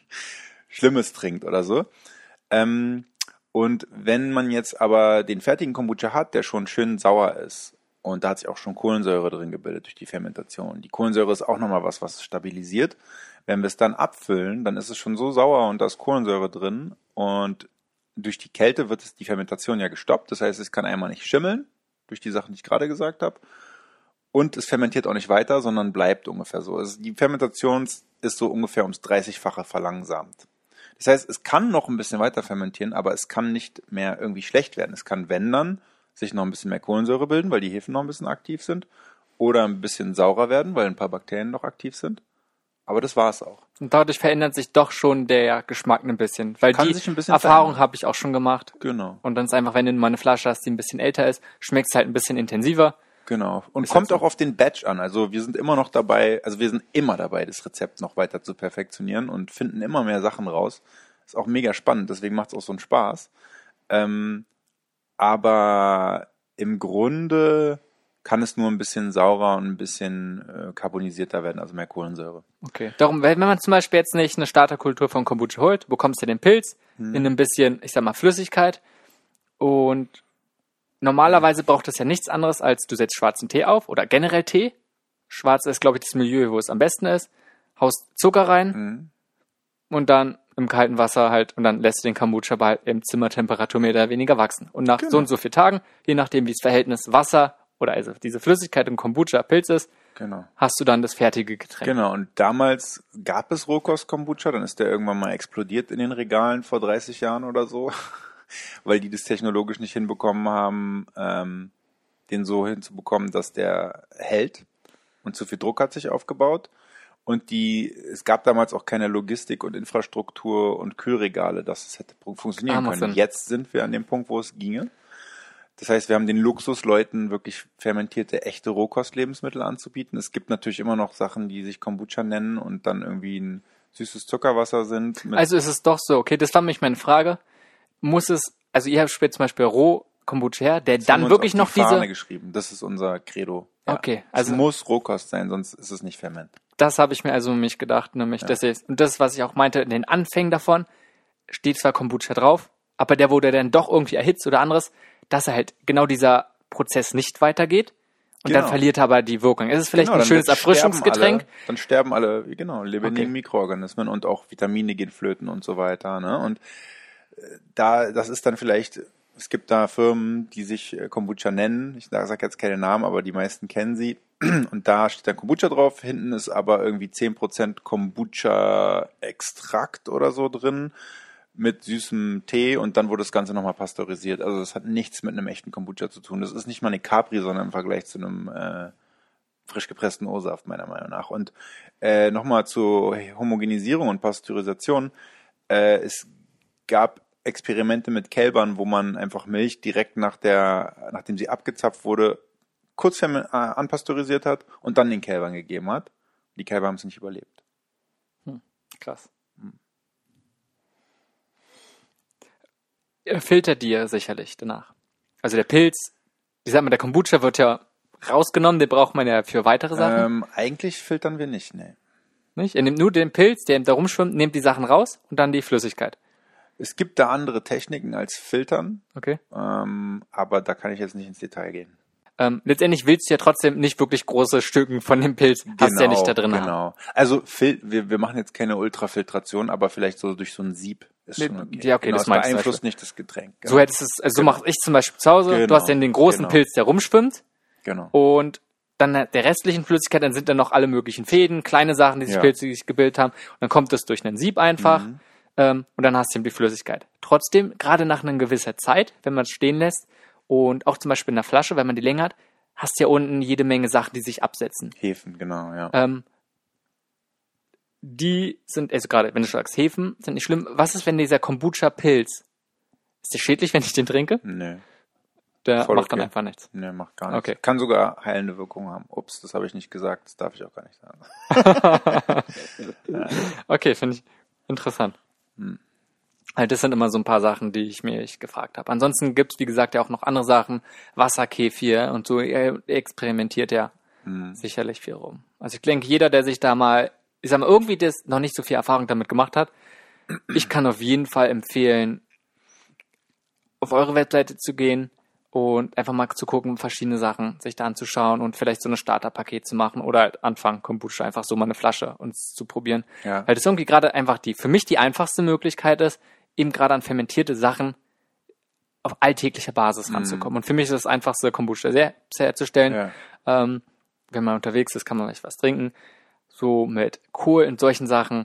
[LAUGHS] Schlimmes trinkt oder so. Ähm, und wenn man jetzt aber den fertigen Kombucha hat, der schon schön sauer ist, und da hat sich auch schon Kohlensäure drin gebildet durch die Fermentation. Die Kohlensäure ist auch nochmal was, was es stabilisiert. Wenn wir es dann abfüllen, dann ist es schon so sauer und da ist Kohlensäure drin und durch die Kälte wird es die Fermentation ja gestoppt. Das heißt, es kann einmal nicht schimmeln, durch die Sachen, die ich gerade gesagt habe. Und es fermentiert auch nicht weiter, sondern bleibt ungefähr so. Also die Fermentation ist so ungefähr ums 30-fache verlangsamt. Das heißt, es kann noch ein bisschen weiter fermentieren, aber es kann nicht mehr irgendwie schlecht werden. Es kann, wenn dann, sich noch ein bisschen mehr Kohlensäure bilden, weil die Hefen noch ein bisschen aktiv sind. Oder ein bisschen saurer werden, weil ein paar Bakterien noch aktiv sind. Aber das war's auch. Und dadurch verändert sich doch schon der Geschmack ein bisschen. Weil Kann die bisschen Erfahrung habe ich auch schon gemacht. Genau. Und dann ist einfach, wenn du mal eine Flasche hast, die ein bisschen älter ist, schmeckt es halt ein bisschen intensiver. Genau. Und Ist kommt halt so. auch auf den Batch an. Also wir sind immer noch dabei, also wir sind immer dabei, das Rezept noch weiter zu perfektionieren und finden immer mehr Sachen raus. Ist auch mega spannend, deswegen macht es auch so einen Spaß. Ähm, aber im Grunde kann es nur ein bisschen saurer und ein bisschen äh, carbonisierter werden, also mehr Kohlensäure. Okay. Darum, wenn man zum Beispiel jetzt nicht eine Starterkultur von Kombucha holt, bekommst du den Pilz Hm. in ein bisschen, ich sag mal, Flüssigkeit und normalerweise braucht es ja nichts anderes, als du setzt schwarzen Tee auf oder generell Tee. Schwarz ist, glaube ich, das Milieu, wo es am besten ist. Haust Zucker rein Mhm. und dann im kalten Wasser halt und dann lässt du den Kombucha bei im Zimmertemperatur mehr oder weniger wachsen. Und nach Genau. so und so vielen Tagen, je nachdem wie das Verhältnis Wasser oder also diese Flüssigkeit im Kombucha Pilz ist, Genau. hast du dann das fertige Getränk. Genau, und damals gab es Rohkost-Kombucha, dann ist der irgendwann mal explodiert in den Regalen vor 30 Jahren oder so, [LAUGHS] weil die das technologisch nicht hinbekommen haben, ähm, den so hinzubekommen, dass der hält und zu viel Druck hat sich aufgebaut. Und die, es gab damals auch keine Logistik und Infrastruktur und Kühlregale, dass es hätte funktionieren Ah, können. Jetzt sind wir an dem Punkt, wo es ginge. Das heißt, wir haben den Luxus, Leuten wirklich fermentierte, echte Rohkostlebensmittel anzubieten. Es gibt natürlich immer noch Sachen, die sich Kombucha nennen und dann irgendwie ein süßes Zuckerwasser sind. Also ist es doch so, okay, das war mich meine Frage. Muss es, also ihr habt zum Beispiel roh Kombucha her, der Das dann wirklich noch die Fahne diese, geschrieben. Das ist unser Credo. Okay, also- es muss Rohkost sein, sonst ist es nicht Ferment. das habe ich mir also mich gedacht, nämlich, dass ich, und das, was ich auch meinte, in den Anfängen davon steht zwar Kombucha drauf, aber der wurde dann doch irgendwie erhitzt oder anderes, dass er halt genau dieser Prozess nicht weitergeht und dann Genau. verliert er aber die Wirkung. Es ist vielleicht Genau, ein dann schönes sterben Erfrischungsgetränk. Alle, dann sterben alle, genau, lebendigen Okay. Mikroorganismen und auch Vitamine gehen flöten und so weiter. Ne? Und äh, da, das ist dann vielleicht, es gibt da Firmen, die sich äh, Kombucha nennen. Ich sage jetzt keine Namen, aber die meisten kennen sie. [CLEARS THROAT] Und da steht dann Kombucha drauf. Hinten ist aber irgendwie 10% Kombucha-Extrakt oder so drin mit süßem Tee und dann wurde das Ganze nochmal pasteurisiert. Also das hat nichts mit einem echten Kombucha zu tun. Das ist nicht mal eine Capri, sondern im Vergleich zu einem äh, frisch gepressten O-Saft, meiner Meinung nach. Und äh, nochmal zur Homogenisierung und Pasteurisation. Äh, es gab Experimente mit Kälbern, wo man einfach Milch direkt nach der, nachdem sie abgezapft wurde, kurz äh, anpasteurisiert hat und dann den Kälbern gegeben hat. Die Kälber haben es nicht überlebt. Krass. Er filtert dir sicherlich danach. Also der Pilz, ich sag mal, der Kombucha wird ja rausgenommen, den braucht man ja für weitere Sachen. Ähm, eigentlich filtern wir nicht, nee. Nicht? Er nimmt nur den Pilz, der da rumschwimmt, nimmt die Sachen raus und dann die Flüssigkeit. Es gibt da andere Techniken als Filtern, Okay. ähm, aber da kann ich jetzt nicht ins Detail gehen. Ähm, letztendlich willst du ja trotzdem nicht wirklich große Stücken von dem Pilz, hast du ja nicht da drin. haben. Genau. Also Fil wir, wir machen jetzt keine Ultrafiltration, aber vielleicht so durch so ein Sieb ist schon okay. Ja, okay, genau, das du beeinflusst nicht das Getränk. Genau. So hättest es, also so Genau. mache ich zum Beispiel zu Hause. Du Genau, hast dann den großen genau. Pilz, der rumschwimmt genau. und dann der restlichen Flüssigkeit, dann sind da noch alle möglichen Fäden, kleine Sachen, die sich Ja. Pilze die sich gebildet haben. Und dann kommt das durch einen Sieb einfach Mhm. ähm, und dann hast du eben die Flüssigkeit. Trotzdem, gerade nach einer gewisser Zeit, wenn man es stehen lässt und auch zum Beispiel in der Flasche, wenn man die länger hat, hast du ja unten jede Menge Sachen, die sich absetzen. Hefen, genau, ja. Ähm, die sind, also gerade wenn du sagst, Hefen sind nicht schlimm. Was ist, wenn dieser Kombucha-Pilz, ist der schädlich, [LAUGHS] wenn ich den trinke? nee, Der Voll macht dann okay. einfach nichts. nee, macht gar nichts. Okay. Kann sogar heilende Wirkung haben. Ups, das habe ich nicht gesagt, das darf ich auch gar nicht sagen. [LAUGHS] [LAUGHS] Okay, finde ich interessant. Hm. Halt, das sind immer so ein paar Sachen, die ich mir gefragt habe. Ansonsten gibt's wie gesagt, ja auch noch andere Sachen. Wasserkefir und so. Er experimentiert ja Hm. sicherlich viel rum. Also ich denke, jeder, der sich da mal, ich sag mal, irgendwie das noch nicht so viel Erfahrung damit gemacht hat, ich kann auf jeden Fall empfehlen, auf eure Webseite zu gehen und einfach mal zu gucken, verschiedene Sachen sich da anzuschauen und vielleicht so ein Starterpaket zu machen oder halt anfangen, Kombucha einfach so mal eine Flasche uns zu probieren. Ja. Weil das irgendwie gerade einfach die, für mich die einfachste Möglichkeit ist, eben gerade an fermentierte Sachen auf alltäglicher Basis ranzukommen. Und für mich ist das einfachste, Kombucha selbst herzustellen. Ja. Ähm, wenn man unterwegs ist, kann man vielleicht was trinken. So mit Kohl und solchen Sachen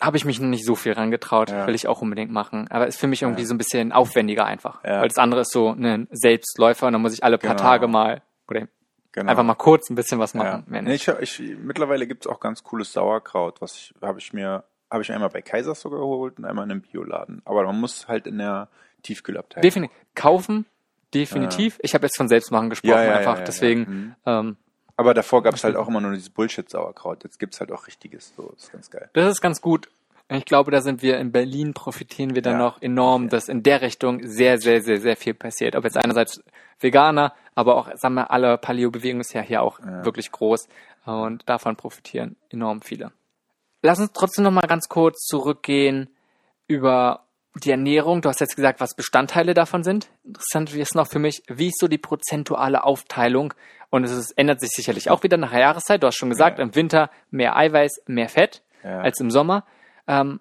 habe ich mich noch nicht so viel rangetraut, Ja. will ich auch unbedingt machen. Aber ist für mich irgendwie Ja. so ein bisschen aufwendiger einfach. Ja. Weil das andere ist so ein Selbstläufer und dann muss ich alle paar Genau. Tage mal oder Genau. einfach mal kurz ein bisschen was Ja. machen. Nee, ich, ich, mittlerweile gibt's auch ganz cooles Sauerkraut, was ich habe ich mir habe ich einmal bei Kaisers sogar geholt und einmal in einem Bioladen. Aber man muss halt in der Tiefkühlabteilung. Definitiv. Kaufen, definitiv. Ich habe jetzt von Selbstmachen gesprochen, Ja, ja, ja, einfach. ja, ja. Deswegen, Mhm. ähm, Aber davor gab's halt auch immer nur dieses Bullshit-Sauerkraut. Jetzt gibt's halt auch richtiges. So, das ist ganz geil. das ist ganz gut. Ich glaube, da sind wir in Berlin, profitieren wir dann Ja. noch enorm, dass in der Richtung sehr, sehr, sehr, sehr viel passiert. Ob jetzt einerseits Veganer, aber auch, sagen wir, alle Paleo-Bewegung ist ja hier auch Ja. wirklich groß und davon profitieren enorm viele. Lass uns trotzdem noch mal ganz kurz zurückgehen über die Ernährung. Du hast jetzt gesagt, was Bestandteile davon sind. Interessant ist noch für mich, wie ist so die prozentuale Aufteilung? Und es ist, ändert sich sicherlich auch wieder nach der Jahreszeit. Du hast schon gesagt, Ja. im Winter mehr Eiweiß, mehr Fett Ja. als im Sommer. Ähm,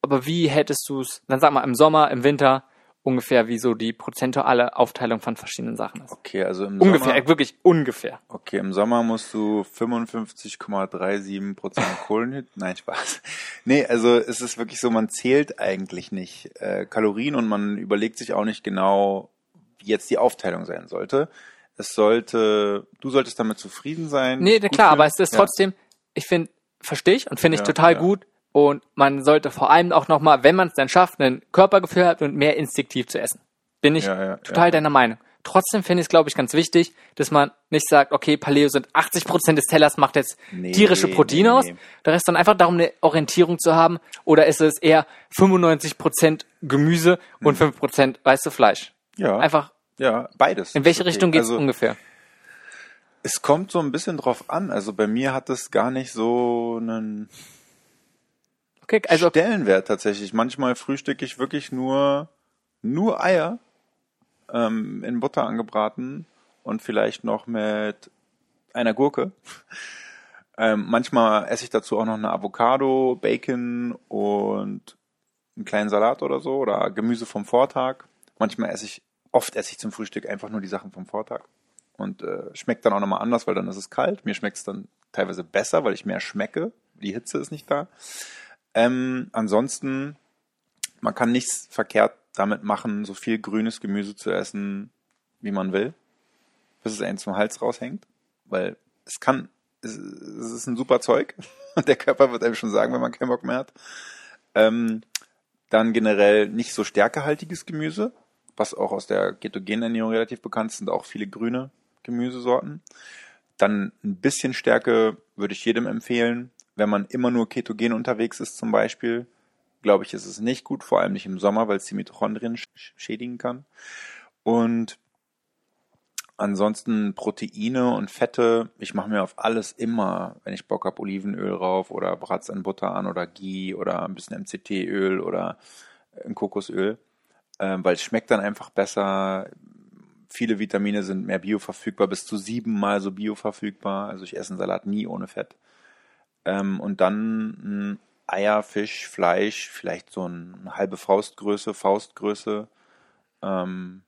aber wie hättest du es, dann sag mal, im Sommer, im Winter ungefähr, wie so die prozentuale Aufteilung von verschiedenen Sachen ist? Okay, also im Ungefähr, Sommer, wirklich ungefähr. okay, im Sommer musst du 55,37 Prozent Kohlenhydrate. [LAUGHS] Nein, Spaß. Nee, also es ist wirklich so, man zählt eigentlich nicht äh, Kalorien und man überlegt sich auch nicht genau, wie jetzt die Aufteilung sein sollte. Es sollte, du solltest damit zufrieden sein. Nee, klar, fühlen. aber es ist Ja. trotzdem, ich finde, verstehe ich und finde ich Ja, total ja. gut. Und man sollte vor allem auch nochmal, wenn man es dann schafft, ein Körpergefühl hat und mehr instinktiv zu essen. Bin ich Ja, ja, total ja. deiner Meinung. Trotzdem finde ich es, glaube ich, ganz wichtig, dass man nicht sagt, okay, Paleo sind 80 Prozent des Tellers macht jetzt Nee, tierische Proteine nee, aus. nee. Der Rest dann einfach darum, eine Orientierung zu haben. Oder ist es eher 95 Prozent Gemüse Hm. und 5 Prozent weiße Fleisch? Ja, Einfach, ja, beides. in welche ist okay. Richtung geht's also, ungefähr? Es kommt so ein bisschen drauf an. Also bei mir hat es gar nicht so einen Okay, also, Stellenwert tatsächlich. Manchmal frühstücke ich wirklich nur, nur Eier ähm, in Butter angebraten und vielleicht noch mit einer Gurke. [LAUGHS] Ähm, manchmal esse ich dazu auch noch eine Avocado, Bacon und einen kleinen Salat oder so oder Gemüse vom Vortag. Manchmal esse ich, oft esse ich zum Frühstück einfach nur die Sachen vom Vortag. Und äh, schmeckt dann auch nochmal anders, weil dann ist es kalt. Mir schmeckt es dann teilweise besser, weil ich mehr schmecke. Die Hitze ist nicht da. Ähm, ansonsten, man kann nichts verkehrt damit machen, so viel grünes Gemüse zu essen, wie man will, bis es einem zum Hals raushängt. Weil es kann, es, es ist ein super Zeug. Und [LAUGHS] der Körper wird einem schon sagen, wenn man keinen Bock mehr hat. Ähm, Dann generell nicht so stärkehaltiges Gemüse, was auch aus der ketogenen Ernährung relativ bekannt ist, sind auch viele grüne Gemüsesorten. Dann ein bisschen Stärke würde ich jedem empfehlen. Wenn man immer nur ketogen unterwegs ist zum Beispiel, glaube ich, ist es nicht gut, vor allem nicht im Sommer, weil es die Mitochondrien schädigen kann. Und ansonsten Proteine und Fette. Ich mache mir auf alles immer, wenn ich Bock habe, Olivenöl rauf oder brat's in Butter an oder Ghee oder ein bisschen MCT-Öl oder ein Kokosöl, ähm, weil es schmeckt dann einfach besser. Viele Vitamine sind mehr bioverfügbar, bis zu siebenmal so bioverfügbar. Also ich esse einen Salat nie ohne Fett. Ähm, und dann Eier, Fisch, Fleisch, vielleicht so eine halbe Faustgröße, Faustgröße. Ähm,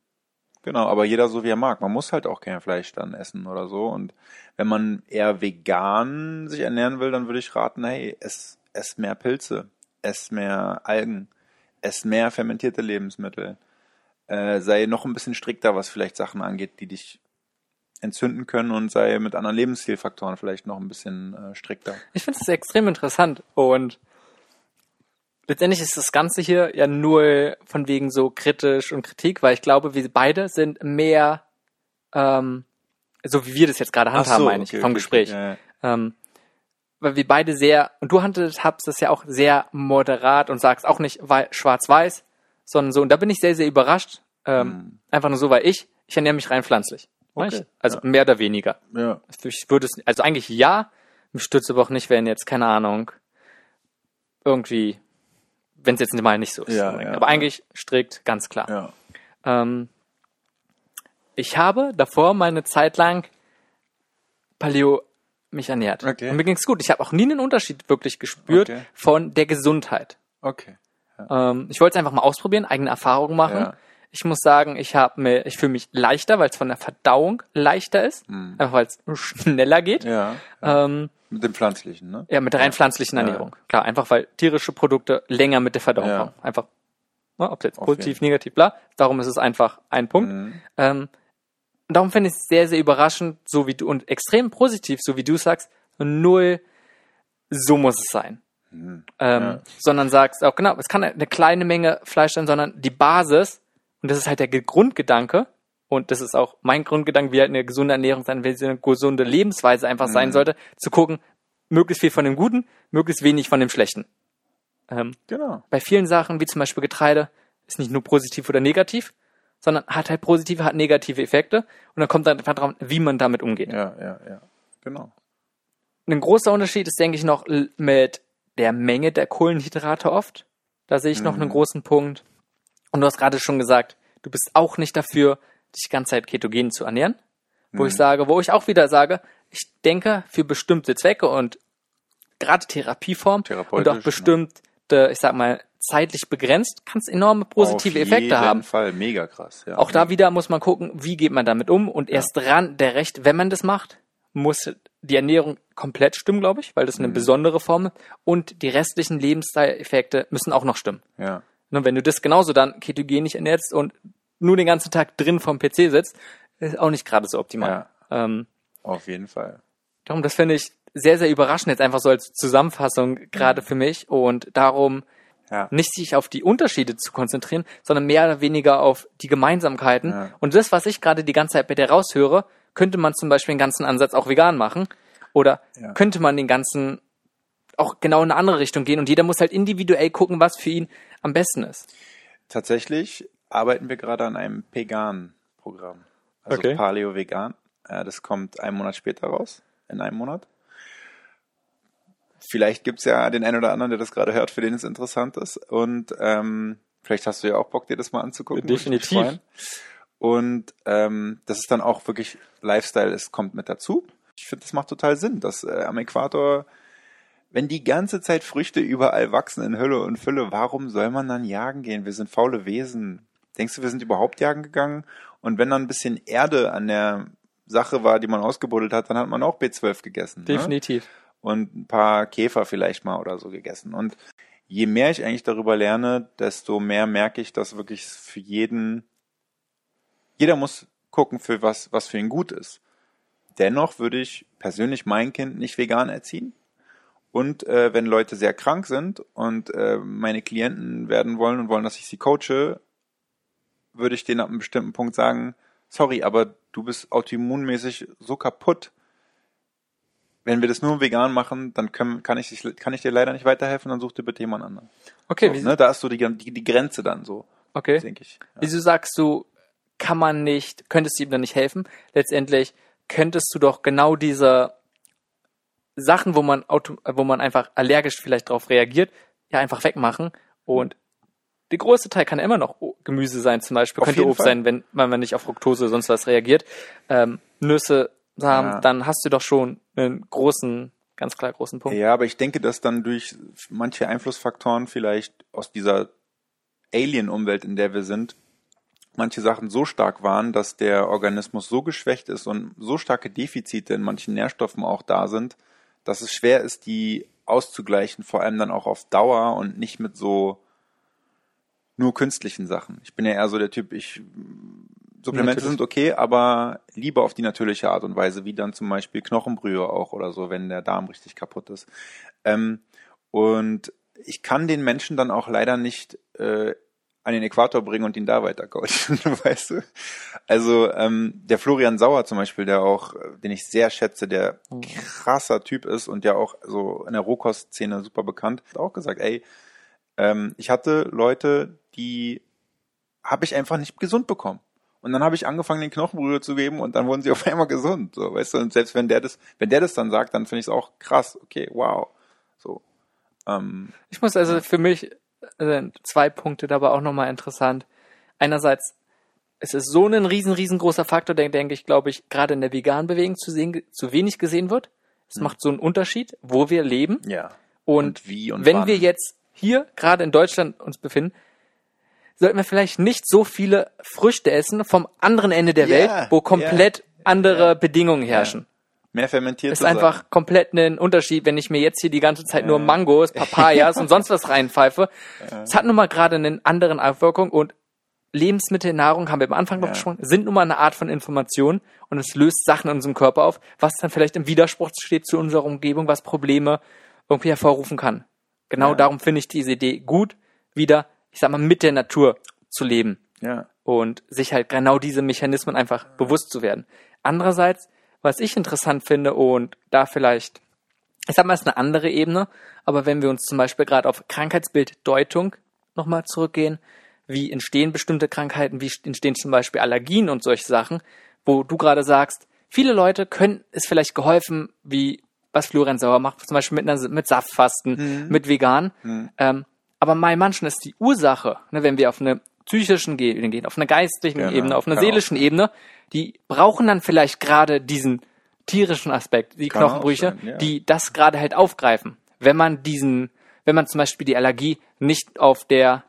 genau, aber jeder so wie er mag. Man muss halt auch kein Fleisch dann essen oder so. Und wenn man eher vegan sich ernähren will, dann würde ich raten, hey, ess, ess mehr Pilze, ess mehr Algen, ess mehr fermentierte Lebensmittel. Äh, sei noch ein bisschen strikter, was vielleicht Sachen angeht, die dich entzünden können und sei mit anderen Lebensstilfaktoren vielleicht noch ein bisschen äh, strikter. Ich finde es extrem interessant und letztendlich ist das Ganze hier ja nur von wegen so kritisch und Kritik, weil ich glaube, wir beide sind mehr, ähm, so wie wir das jetzt gerade handhaben, so, meine ich, okay, vom okay, Gespräch. Ja, ja. Ähm, weil wir beide sehr, und du handhabst das ja auch sehr moderat und sagst auch nicht schwarz-weiß, sondern so, und da bin ich sehr, sehr überrascht. Ähm, hm. Einfach nur so, weil ich, ich ernähre mich rein pflanzlich. Okay. Also ja. mehr oder weniger. Ja. Ich würde es, also eigentlich ja, mich stütze aber auch nicht, wenn jetzt, keine Ahnung, irgendwie, wenn es jetzt mal nicht so ist. Ja, ja, aber eigentlich strikt, ganz klar. Ja. Ähm, ich habe davor meine Zeit lang Paleo mich ernährt. Okay. Und mir ging's gut. Ich habe auch nie einen Unterschied wirklich gespürt okay. von der Gesundheit. Okay. Ja. Ähm, ich wollte es einfach mal ausprobieren, eigene Erfahrungen machen. Ich muss sagen, ich habe mir, ich fühle mich leichter, weil es von der Verdauung leichter ist, mhm. einfach weil es schneller geht. Ja. ja. Ähm, mit dem pflanzlichen, ne? Ja, mit der rein pflanzlichen Ernährung. Ja. Klar, einfach weil tierische Produkte länger mit der Verdauung kommen. Einfach, ne, ob jetzt positiv, negativ, bla. Darum ist es einfach ein Punkt. Mhm. Ähm, darum finde ich es sehr, sehr überraschend, so wie du und extrem positiv, so wie du sagst, null, so muss es sein. Mhm. Ähm, ja. Sondern sagst auch genau, es kann eine kleine Menge Fleisch sein, sondern die Basis und das ist halt der Grundgedanke. Und das ist auch mein Grundgedanke, wie halt eine gesunde Ernährung sein, wie eine gesunde Lebensweise einfach mhm. sein sollte, zu gucken, möglichst viel von dem Guten, möglichst wenig von dem Schlechten. Ähm, genau. Bei vielen Sachen, wie zum Beispiel Getreide, ist nicht nur positiv oder negativ, sondern hat halt positive, hat negative Effekte. Und dann kommt dann einfach drauf, wie man damit umgeht. Ja, ja, ja. Genau. Ein großer Unterschied ist, denke ich, noch mit der Menge der Kohlenhydrate oft. Da sehe ich mhm. noch einen großen Punkt. Und du hast gerade schon gesagt, du bist auch nicht dafür, dich die ganze Zeit ketogen zu ernähren. Wo mhm. ich sage, wo ich auch wieder sage, ich denke, für bestimmte Zwecke und gerade Therapieform und auch bestimmte, ja. ich sag mal, zeitlich begrenzt, kann es enorme positive Effekte haben. Auf jeden Fall, mega krass. Ja. Auch da wieder muss man gucken, wie geht man damit um und erst ja. dran, der Recht, wenn man das macht, muss die Ernährung komplett stimmen, glaube ich, weil das eine mhm. besondere Form ist und die restlichen Lebensstileffekte müssen auch noch stimmen. Ja. Und wenn du das genauso dann ketogenisch ernährst und nur den ganzen Tag drin vom PC sitzt, ist auch nicht gerade so optimal. Ja, ähm, auf jeden Fall. Darum, das finde ich sehr, sehr überraschend jetzt einfach so als Zusammenfassung gerade mhm. für mich und darum ja. nicht sich auf die Unterschiede zu konzentrieren, sondern mehr oder weniger auf die Gemeinsamkeiten. Ja. Und das, was ich gerade die ganze Zeit bei dir raushöre, könnte man zum Beispiel den ganzen Ansatz auch vegan machen oder könnte man den ganzen auch genau in eine andere Richtung gehen und jeder muss halt individuell gucken, was für ihn am besten ist. Tatsächlich arbeiten wir gerade an einem Vegan-Programm. Also okay. Paleo Vegan. Das kommt einen Monat später raus, in einem Monat. Vielleicht gibt's ja den einen oder anderen, der das gerade hört, für den es interessant ist. Und ähm, vielleicht hast du ja auch Bock, dir das mal anzugucken. Definitiv. Und ähm, das ist dann auch wirklich Lifestyle, es kommt mit dazu. Ich finde, das macht total Sinn, dass äh, am Äquator wenn die ganze Zeit Früchte überall wachsen in Hülle und Fülle, warum soll man dann jagen gehen? Wir sind faule Wesen. Denkst du, wir sind überhaupt jagen gegangen? Und wenn dann ein bisschen Erde an der Sache war, die man ausgebuddelt hat, dann hat man auch B12 gegessen. Ne? Definitiv. Ne? Und ein paar Käfer vielleicht mal oder so gegessen. Und je mehr ich eigentlich darüber lerne, desto mehr merke ich, dass wirklich für jeden, jeder muss gucken, für was, was für ihn gut ist. Dennoch würde ich persönlich mein Kind nicht vegan erziehen Und äh, wenn Leute sehr krank sind und äh, meine Klienten werden wollen und wollen, dass ich sie coache, würde ich denen ab einem bestimmten Punkt sagen, sorry, aber du bist autoimmunmäßig so kaputt. Wenn wir das nur vegan machen, dann können, kann, ich, kann ich dir leider nicht weiterhelfen, dann such dir bitte jemand anderen. Okay, So, ne? Da ist so die, die, die Grenze dann so, okay. denke ich. Ja. Wieso sagst du, kann man nicht, könntest du ihm dann nicht helfen? Letztendlich könntest du doch genau diese Sachen, wo man auto, wo man einfach allergisch vielleicht darauf reagiert, ja einfach wegmachen und der größte Teil kann immer noch Gemüse sein, zum Beispiel. Auf Könnte Obst Fall. sein, wenn wenn man nicht auf Fructose oder sonst was reagiert. Ähm, Nüsse, Samen, Ja. dann hast du doch schon einen großen, ganz klar großen Punkt. Ja, aber ich denke, dass dann durch manche Einflussfaktoren vielleicht aus dieser Alien-Umwelt, in der wir sind, manche Sachen so stark waren, dass der Organismus so geschwächt ist und so starke Defizite in manchen Nährstoffen auch da sind, dass es schwer ist, die auszugleichen, vor allem dann auch auf Dauer und nicht mit so nur künstlichen Sachen. Ich bin ja eher so der Typ, ich Supplemente Natürlich. sind okay, aber lieber auf die natürliche Art und Weise, wie dann zum Beispiel Knochenbrühe auch oder so, wenn der Darm richtig kaputt ist. Ähm, und ich kann den Menschen dann auch leider nicht äh, an den Äquator bringen und ihn da weiter coachen, [LAUGHS] weißt du? Also ähm, der Florian Sauer zum Beispiel, der auch, äh, den ich sehr schätze, der krasser Typ ist und ja auch so in der Rohkost-Szene super bekannt, hat auch gesagt, ey, ähm, ich hatte Leute, die habe ich einfach nicht gesund bekommen. Und dann habe ich angefangen, den Knochenbrühe zu geben und dann wurden sie [LAUGHS] auf einmal gesund. So, weißt du, und selbst wenn der das, wenn der das dann sagt, dann finde ich es auch krass, okay, wow. So. Ähm, Ich muss also für mich äh, zwei Punkte dabei auch nochmal interessant. Einerseits, es ist so ein riesen, riesengroßer Faktor, der, denke ich, glaube ich, gerade in der veganen Bewegung zu, sehen, zu wenig gesehen wird. Es macht so einen Unterschied, wo wir leben. ja. Und, Und wie und wenn wann. wir jetzt hier gerade in Deutschland uns befinden, sollten wir vielleicht nicht so viele Früchte essen vom anderen Ende der Ja, Welt, wo komplett ja, andere ja. Bedingungen herrschen. Mehr fermentiert Ist einfach komplett ein Unterschied, wenn ich mir jetzt hier die ganze Zeit nur. Mangos, Papayas und sonst was reinpfeife. Es hat nun mal gerade einen anderen Auswirkung und Lebensmittel, Nahrung, haben wir am Anfang noch Ja. besprochen, sind nun mal eine Art von Information und es löst Sachen in unserem Körper auf, was dann vielleicht im Widerspruch steht zu unserer Umgebung, was Probleme irgendwie hervorrufen kann. Genau darum finde ich diese Idee gut, wieder, ich sag mal, mit der Natur zu leben Ja. und sich halt genau diese Mechanismen einfach bewusst zu werden. Andererseits, was ich interessant finde und da vielleicht, ich sag mal, ist eine andere Ebene, aber wenn wir uns zum Beispiel gerade auf Krankheitsbilddeutung nochmal zurückgehen, wie entstehen bestimmte Krankheiten, wie entstehen zum Beispiel Allergien und solche Sachen, wo du gerade sagst, viele Leute können es vielleicht geholfen, wie was Florian Sauer macht, zum Beispiel mit, einer, mit Saftfasten, mit vegan. Ähm, aber bei manchen ist die Ursache, ne, wenn wir auf eine psychischen Ge- gehen, auf eine geistlichen Genau, Ebene, auf einer auch seelischen Ebene, die brauchen dann vielleicht gerade diesen tierischen Aspekt, die Kann Knochenbrüche, sein, ja. die das gerade halt aufgreifen. Wenn man diesen, wenn man zum Beispiel die Allergie nicht auf der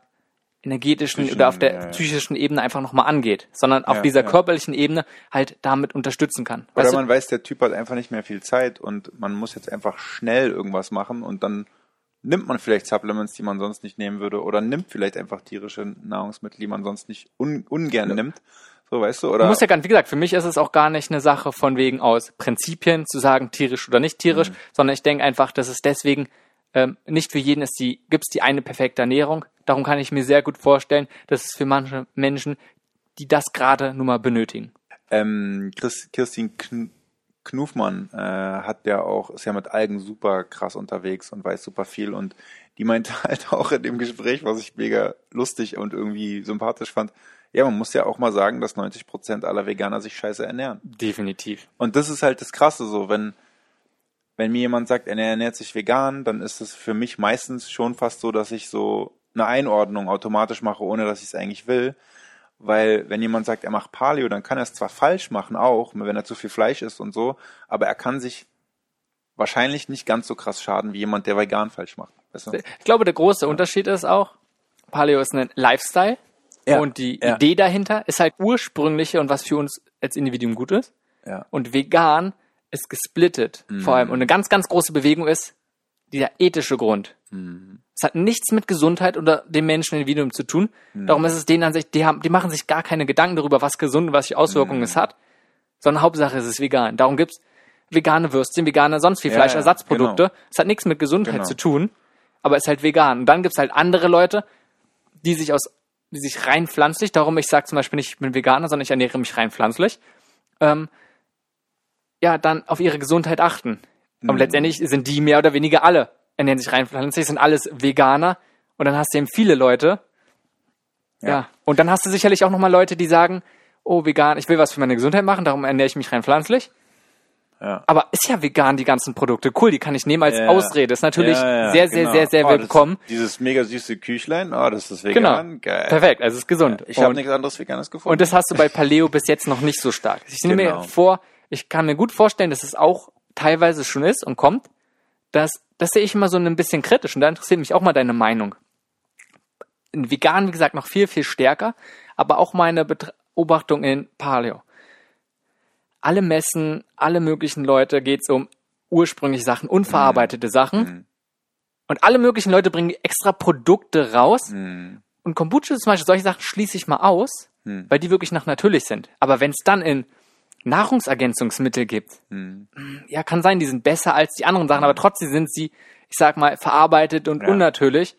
energetischen Psychischen, oder auf der ja, ja. psychischen Ebene einfach nochmal angeht, sondern auf Ja, dieser körperlichen Ebene halt damit unterstützen kann. Oder Weißt du? man weiß, der Typ hat einfach nicht mehr viel Zeit und man muss jetzt einfach schnell irgendwas machen und dann nimmt man vielleicht Supplements, die man sonst nicht nehmen würde oder nimmt vielleicht einfach tierische Nahrungsmittel, die man sonst nicht un ungern nimmt. So, weißt du, oder? Du musst ja gar nicht, wie gesagt, für mich ist es auch gar nicht eine Sache von wegen aus Prinzipien zu sagen, tierisch oder nicht tierisch, sondern ich denke einfach, dass es deswegen ähm, nicht für jeden ist die, gibt's die eine perfekte Ernährung. Darum kann ich mir sehr gut vorstellen, dass es für manche Menschen, die das gerade nun mal benötigen. ähm, Chris, Kirstin Kn Knufmann äh, hat ja auch, ist ja mit Algen super krass unterwegs und weiß super viel und die meinte [LAUGHS] halt auch in dem Gespräch, was ich mega lustig und irgendwie sympathisch fand, ja, man muss ja auch mal sagen, dass 90 Prozent aller Veganer sich scheiße ernähren. Definitiv. Und das ist halt das Krasse so, wenn, wenn mir jemand sagt, er ernährt sich vegan, dann ist es für mich meistens schon fast so, dass ich so eine Einordnung automatisch mache, ohne dass ich es eigentlich will. Weil wenn jemand sagt, er macht Paleo, dann kann er es zwar falsch machen auch, wenn er zu viel Fleisch isst und so, aber er kann sich wahrscheinlich nicht ganz so krass schaden wie jemand, der vegan falsch macht. Weißt du? Ich glaube, der große Unterschied ist auch, Paleo ist ein Lifestyle Ja, und die ja. Idee dahinter ist halt ursprüngliche und was für uns als Individuum gut ist. Ja. Und vegan ist gesplittet vor allem. Und eine ganz, ganz große Bewegung ist dieser ethische Grund. Es hat nichts mit Gesundheit oder dem Menschen Individuum zu tun. Darum ist es denen an sich, die haben, die machen sich gar keine Gedanken darüber, was gesund und was für Auswirkungen es hat, sondern Hauptsache es ist vegan. Darum gibt's vegane Würstchen, vegane sonst viel Fleischersatzprodukte. ja, Es hat nichts mit Gesundheit Genau. zu tun, aber ist halt vegan. Und dann gibt's halt andere Leute, die sich aus, die sich rein pflanzlich, darum ich sage zum Beispiel nicht, ich bin Veganer, sondern ich ernähre mich rein pflanzlich, ähm, ja, dann auf ihre Gesundheit achten. Mhm. Und letztendlich sind die mehr oder weniger alle, ernähren sich rein pflanzlich, sind alles Veganer. Und dann hast du eben viele Leute, ja. Ja. Und dann hast du sicherlich auch nochmal Leute, die sagen, oh, vegan, ich will was für meine Gesundheit machen, darum ernähre ich mich rein pflanzlich. Ja. Aber ist ja vegan, die ganzen Produkte. Cool, die kann ich nehmen als Ja. Ausrede. Ist natürlich Ja, sehr, sehr, genau. sehr, sehr Oh, das- willkommen. Dieses mega süße Küchlein, oh, das ist Genau. vegan, geil. Perfekt, also ist gesund. Ich habe nichts anderes Veganes gefunden. und das hast du bei [LAUGHS] Paleo bis jetzt noch nicht so stark. Ich nehme Genau. mir vor, ich kann mir gut vorstellen, dass es auch teilweise schon ist und kommt. Das, das sehe ich immer so ein bisschen kritisch und da interessiert mich auch mal deine Meinung. In vegan, wie gesagt, noch viel, viel stärker, aber auch meine Beobachtung in Paleo. Alle Messen, alle möglichen Leute geht's um ursprüngliche Sachen, unverarbeitete Sachen. Mhm. Und alle möglichen Leute bringen extra Produkte raus. Hm, Und Kombucha zum Beispiel, solche Sachen schließe ich mal aus, Hm. weil die wirklich nach natürlich sind. Aber wenn es dann in Nahrungsergänzungsmittel gibt, hm. ja, kann sein, die sind besser als die anderen Sachen, aber trotzdem sind sie, ich sag mal, verarbeitet und Ja. unnatürlich.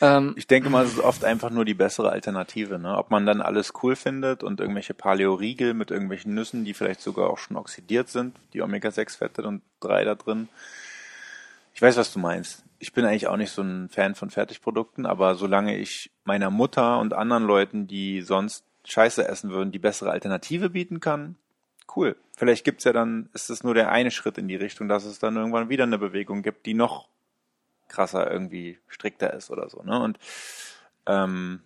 Ähm, Ich denke mal, es ist oft einfach nur die bessere Alternative. Ne? Ob man dann alles cool findet und irgendwelche Paleo-Riegel mit irgendwelchen Nüssen, die vielleicht sogar auch schon oxidiert sind, die Omega-6-Fette und 3 da drin. Ich weiß, was du meinst. Ich bin eigentlich auch nicht so ein Fan von Fertigprodukten, aber solange ich meiner Mutter und anderen Leuten, die sonst Scheiße essen würden, die bessere Alternative bieten kann, cool. Vielleicht gibt's ja dann, ist es nur der eine Schritt in die Richtung, dass es dann irgendwann wieder eine Bewegung gibt, die noch krasser irgendwie strikter ist oder so. Ne? Und ähm,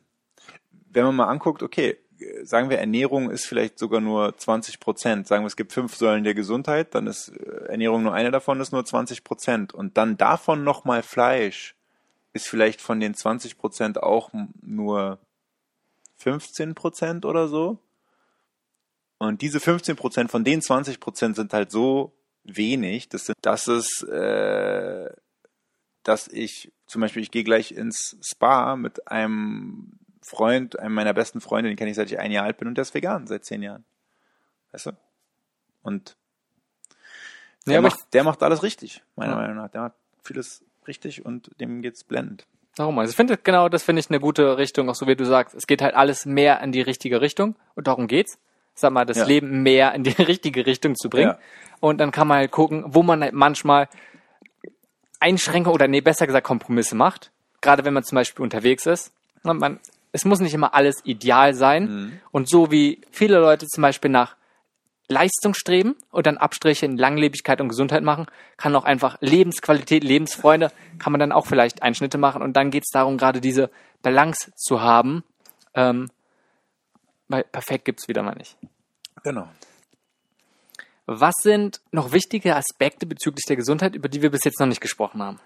wenn man mal anguckt, okay, sagen wir Ernährung ist vielleicht sogar nur 20 Prozent. Sagen wir, es gibt fünf Säulen der Gesundheit, dann ist äh, Ernährung nur eine davon, ist nur 20 Prozent. Und dann davon nochmal Fleisch ist vielleicht von den 20 Prozent auch nur 15 Prozent oder so. Und diese 15 Prozent von den 20 Prozent sind halt so wenig, dass, dass es äh, dass ich zum Beispiel, ich gehe gleich ins Spa mit einem Freund, einem meiner besten Freunde, den kenne ich seit ich ein Jahr alt bin und der ist vegan seit zehn Jahren. Weißt du? Und der, Ja, macht, der macht alles richtig, meiner Ja. Meinung nach. Der macht vieles richtig und dem geht's blendend. Darum, also ich finde genau, das finde ich eine gute Richtung, auch so wie du sagst. Es geht halt alles mehr in die richtige Richtung und darum geht's. Sag mal, das Ja. Leben mehr in die [LAUGHS] richtige Richtung zu bringen. Und dann kann man halt gucken, wo man halt manchmal Einschränkungen oder nee, besser gesagt Kompromisse macht. Gerade wenn man zum Beispiel unterwegs ist. Man, es muss nicht immer alles ideal sein. Mhm. Und so wie viele Leute zum Beispiel nach Leistung streben und dann Abstriche in Langlebigkeit und Gesundheit machen, kann auch einfach Lebensqualität, Lebensfreude, kann man dann auch vielleicht Einschnitte machen. Und dann geht es darum, gerade diese Balance zu haben. Ähm, weil perfekt gibt's wieder mal nicht. Genau. Was sind noch wichtige Aspekte bezüglich der Gesundheit, über die wir bis jetzt noch nicht gesprochen haben?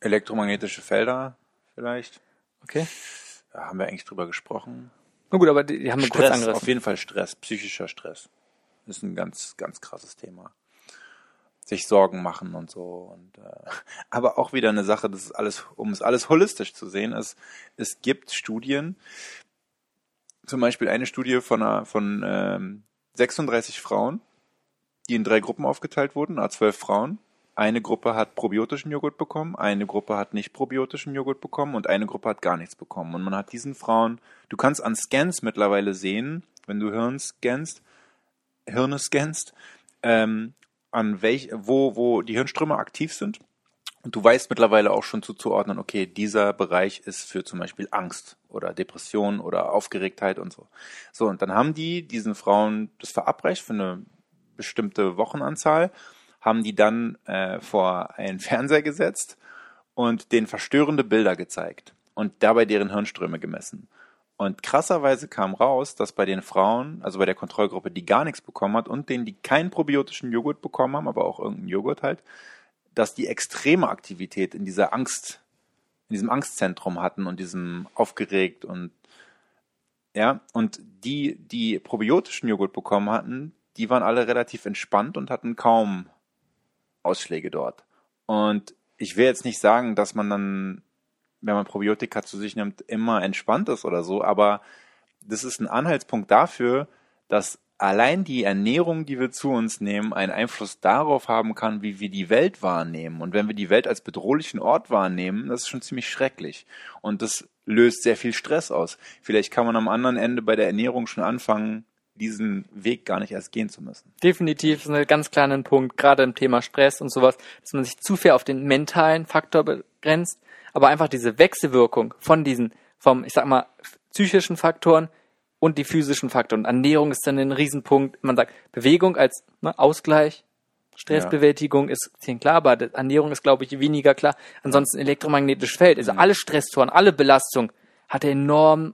Elektromagnetische Felder vielleicht. Okay. Da haben wir eigentlich drüber gesprochen. Na gut, aber die, die haben wir kurz Stress, angerissen. auf jeden Fall Stress, psychischer Stress. Ist ein ganz, ganz krasses Thema. Sich Sorgen machen und so. Und, äh, [LAUGHS] aber auch wieder eine Sache, das ist alles, um es alles holistisch zu sehen, es, es gibt Studien, zum Beispiel eine Studie von, einer, von ähm, 36 Frauen, die in drei Gruppen aufgeteilt wurden, a 12 Frauen. Eine Gruppe hat probiotischen Joghurt bekommen, eine Gruppe hat nicht probiotischen Joghurt bekommen und eine Gruppe hat gar nichts bekommen. Und man hat diesen Frauen, du kannst an Scans mittlerweile sehen, wenn du Hirn scannst, Hirne scannst, ähm, an welch, wo, wo die Hirnströme aktiv sind. Und du weißt mittlerweile auch schon zuzuordnen, okay, dieser Bereich ist für zum Beispiel Angst oder Depression oder Aufgeregtheit und so. So, und dann haben die diesen Frauen das verabreicht für eine bestimmte Wochenanzahl, haben die dann äh, vor einen [LAUGHS] Fernseher gesetzt und denen verstörende Bilder gezeigt und dabei deren Hirnströme gemessen. Und krasserweise kam raus, dass bei den Frauen, also bei der Kontrollgruppe, die gar nichts bekommen hat und denen, die keinen probiotischen Joghurt bekommen haben, aber auch irgendeinen Joghurt halt, dass die extreme Aktivität in dieser Angst, in diesem Angstzentrum hatten und diesem aufgeregt und ja, und die, die probiotischen Joghurt bekommen hatten, die waren alle relativ entspannt und hatten kaum Ausschläge dort. Und ich will jetzt nicht sagen, dass man dann, wenn man Probiotika zu sich nimmt, immer entspannt ist oder so, aber das ist ein Anhaltspunkt dafür, dass allein die Ernährung, die wir zu uns nehmen, einen Einfluss darauf haben kann, wie wir die Welt wahrnehmen. Und wenn wir die Welt als bedrohlichen Ort wahrnehmen, das ist schon ziemlich schrecklich. Und das löst sehr viel Stress aus. Vielleicht kann man am anderen Ende bei der Ernährung schon anfangen, diesen Weg gar nicht erst gehen zu müssen. Definitiv ist ein ganz kleiner Punkt, gerade im Thema Stress und sowas, dass man sich zu viel auf den mentalen Faktor begrenzt, aber einfach diese Wechselwirkung von diesen, vom, ich sag mal, psychischen Faktoren und die physischen Faktoren. Und Ernährung ist dann ein Riesenpunkt. Man sagt, Bewegung als ne, Ausgleich, Stressbewältigung ist ist klar, aber Ernährung ist, glaube ich, weniger klar. Ansonsten elektromagnetisches Feld, also alle Stressoren, alle Belastung hat enorm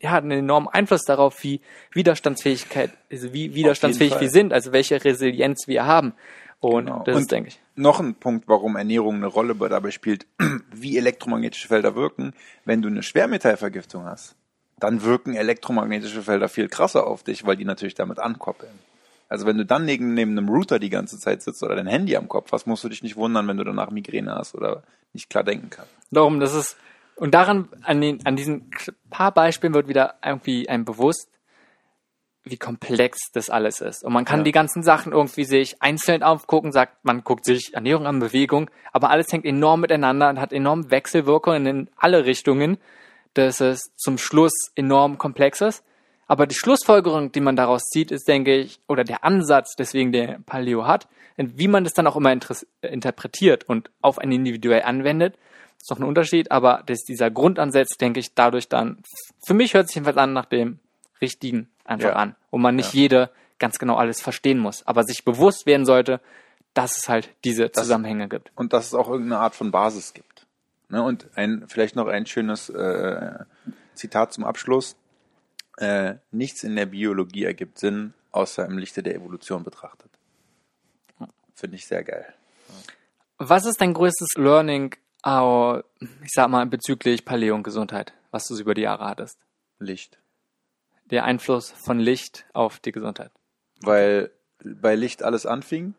ja, hat einen enormen Einfluss darauf, wie Widerstandsfähigkeit, also wie widerstandsfähig wir sind, also welche Resilienz wir haben. Und Genau. das Und ist, denke ich. Noch ein Punkt, warum Ernährung eine Rolle dabei spielt, [CLEARS THROAT] wie elektromagnetische Felder wirken. Wenn du eine Schwermetallvergiftung hast, dann wirken elektromagnetische Felder viel krasser auf dich, weil die natürlich damit ankoppeln. Also wenn du dann neben, neben einem Router die ganze Zeit sitzt oder dein Handy am Kopf hast, musst du dich nicht wundern, wenn du danach Migräne hast oder nicht klar denken kannst. Darum, das ist, und daran, an den, an diesen paar Beispielen wird wieder irgendwie einem bewusst, wie komplex das alles ist. Und man kann Ja. die ganzen Sachen irgendwie sich einzeln aufgucken, sagt, man guckt sich Ernährung an, Bewegung, aber alles hängt enorm miteinander und hat enorm Wechselwirkungen in alle Richtungen, dass es zum Schluss enorm komplex ist. Aber die Schlussfolgerung, die man daraus zieht, ist, denke ich, oder der Ansatz, deswegen der Paleo hat, und wie man das dann auch immer äh, interpretiert und auf ein individuell anwendet, ist noch ein Unterschied, aber dass dieser Grundansatz, denke ich, dadurch dann, für mich hört sich jedenfalls an nach dem Richtigen einfach Ja. an, wo man nicht jede ganz genau alles verstehen muss, aber sich bewusst werden sollte, dass es halt diese Zusammenhänge gibt. Und dass es auch irgendeine Art von Basis gibt. Ne? Und ein, vielleicht noch ein schönes äh, Zitat zum Abschluss. Äh, nichts in der Biologie ergibt Sinn, außer im Lichte der Evolution betrachtet. Finde ich sehr geil. Was ist dein größtes Learning, ich sag mal, bezüglich Paleo und Gesundheit, was du so über die Jahre hattest? Licht. Der Einfluss von Licht auf die Gesundheit. Weil bei Licht alles anfing.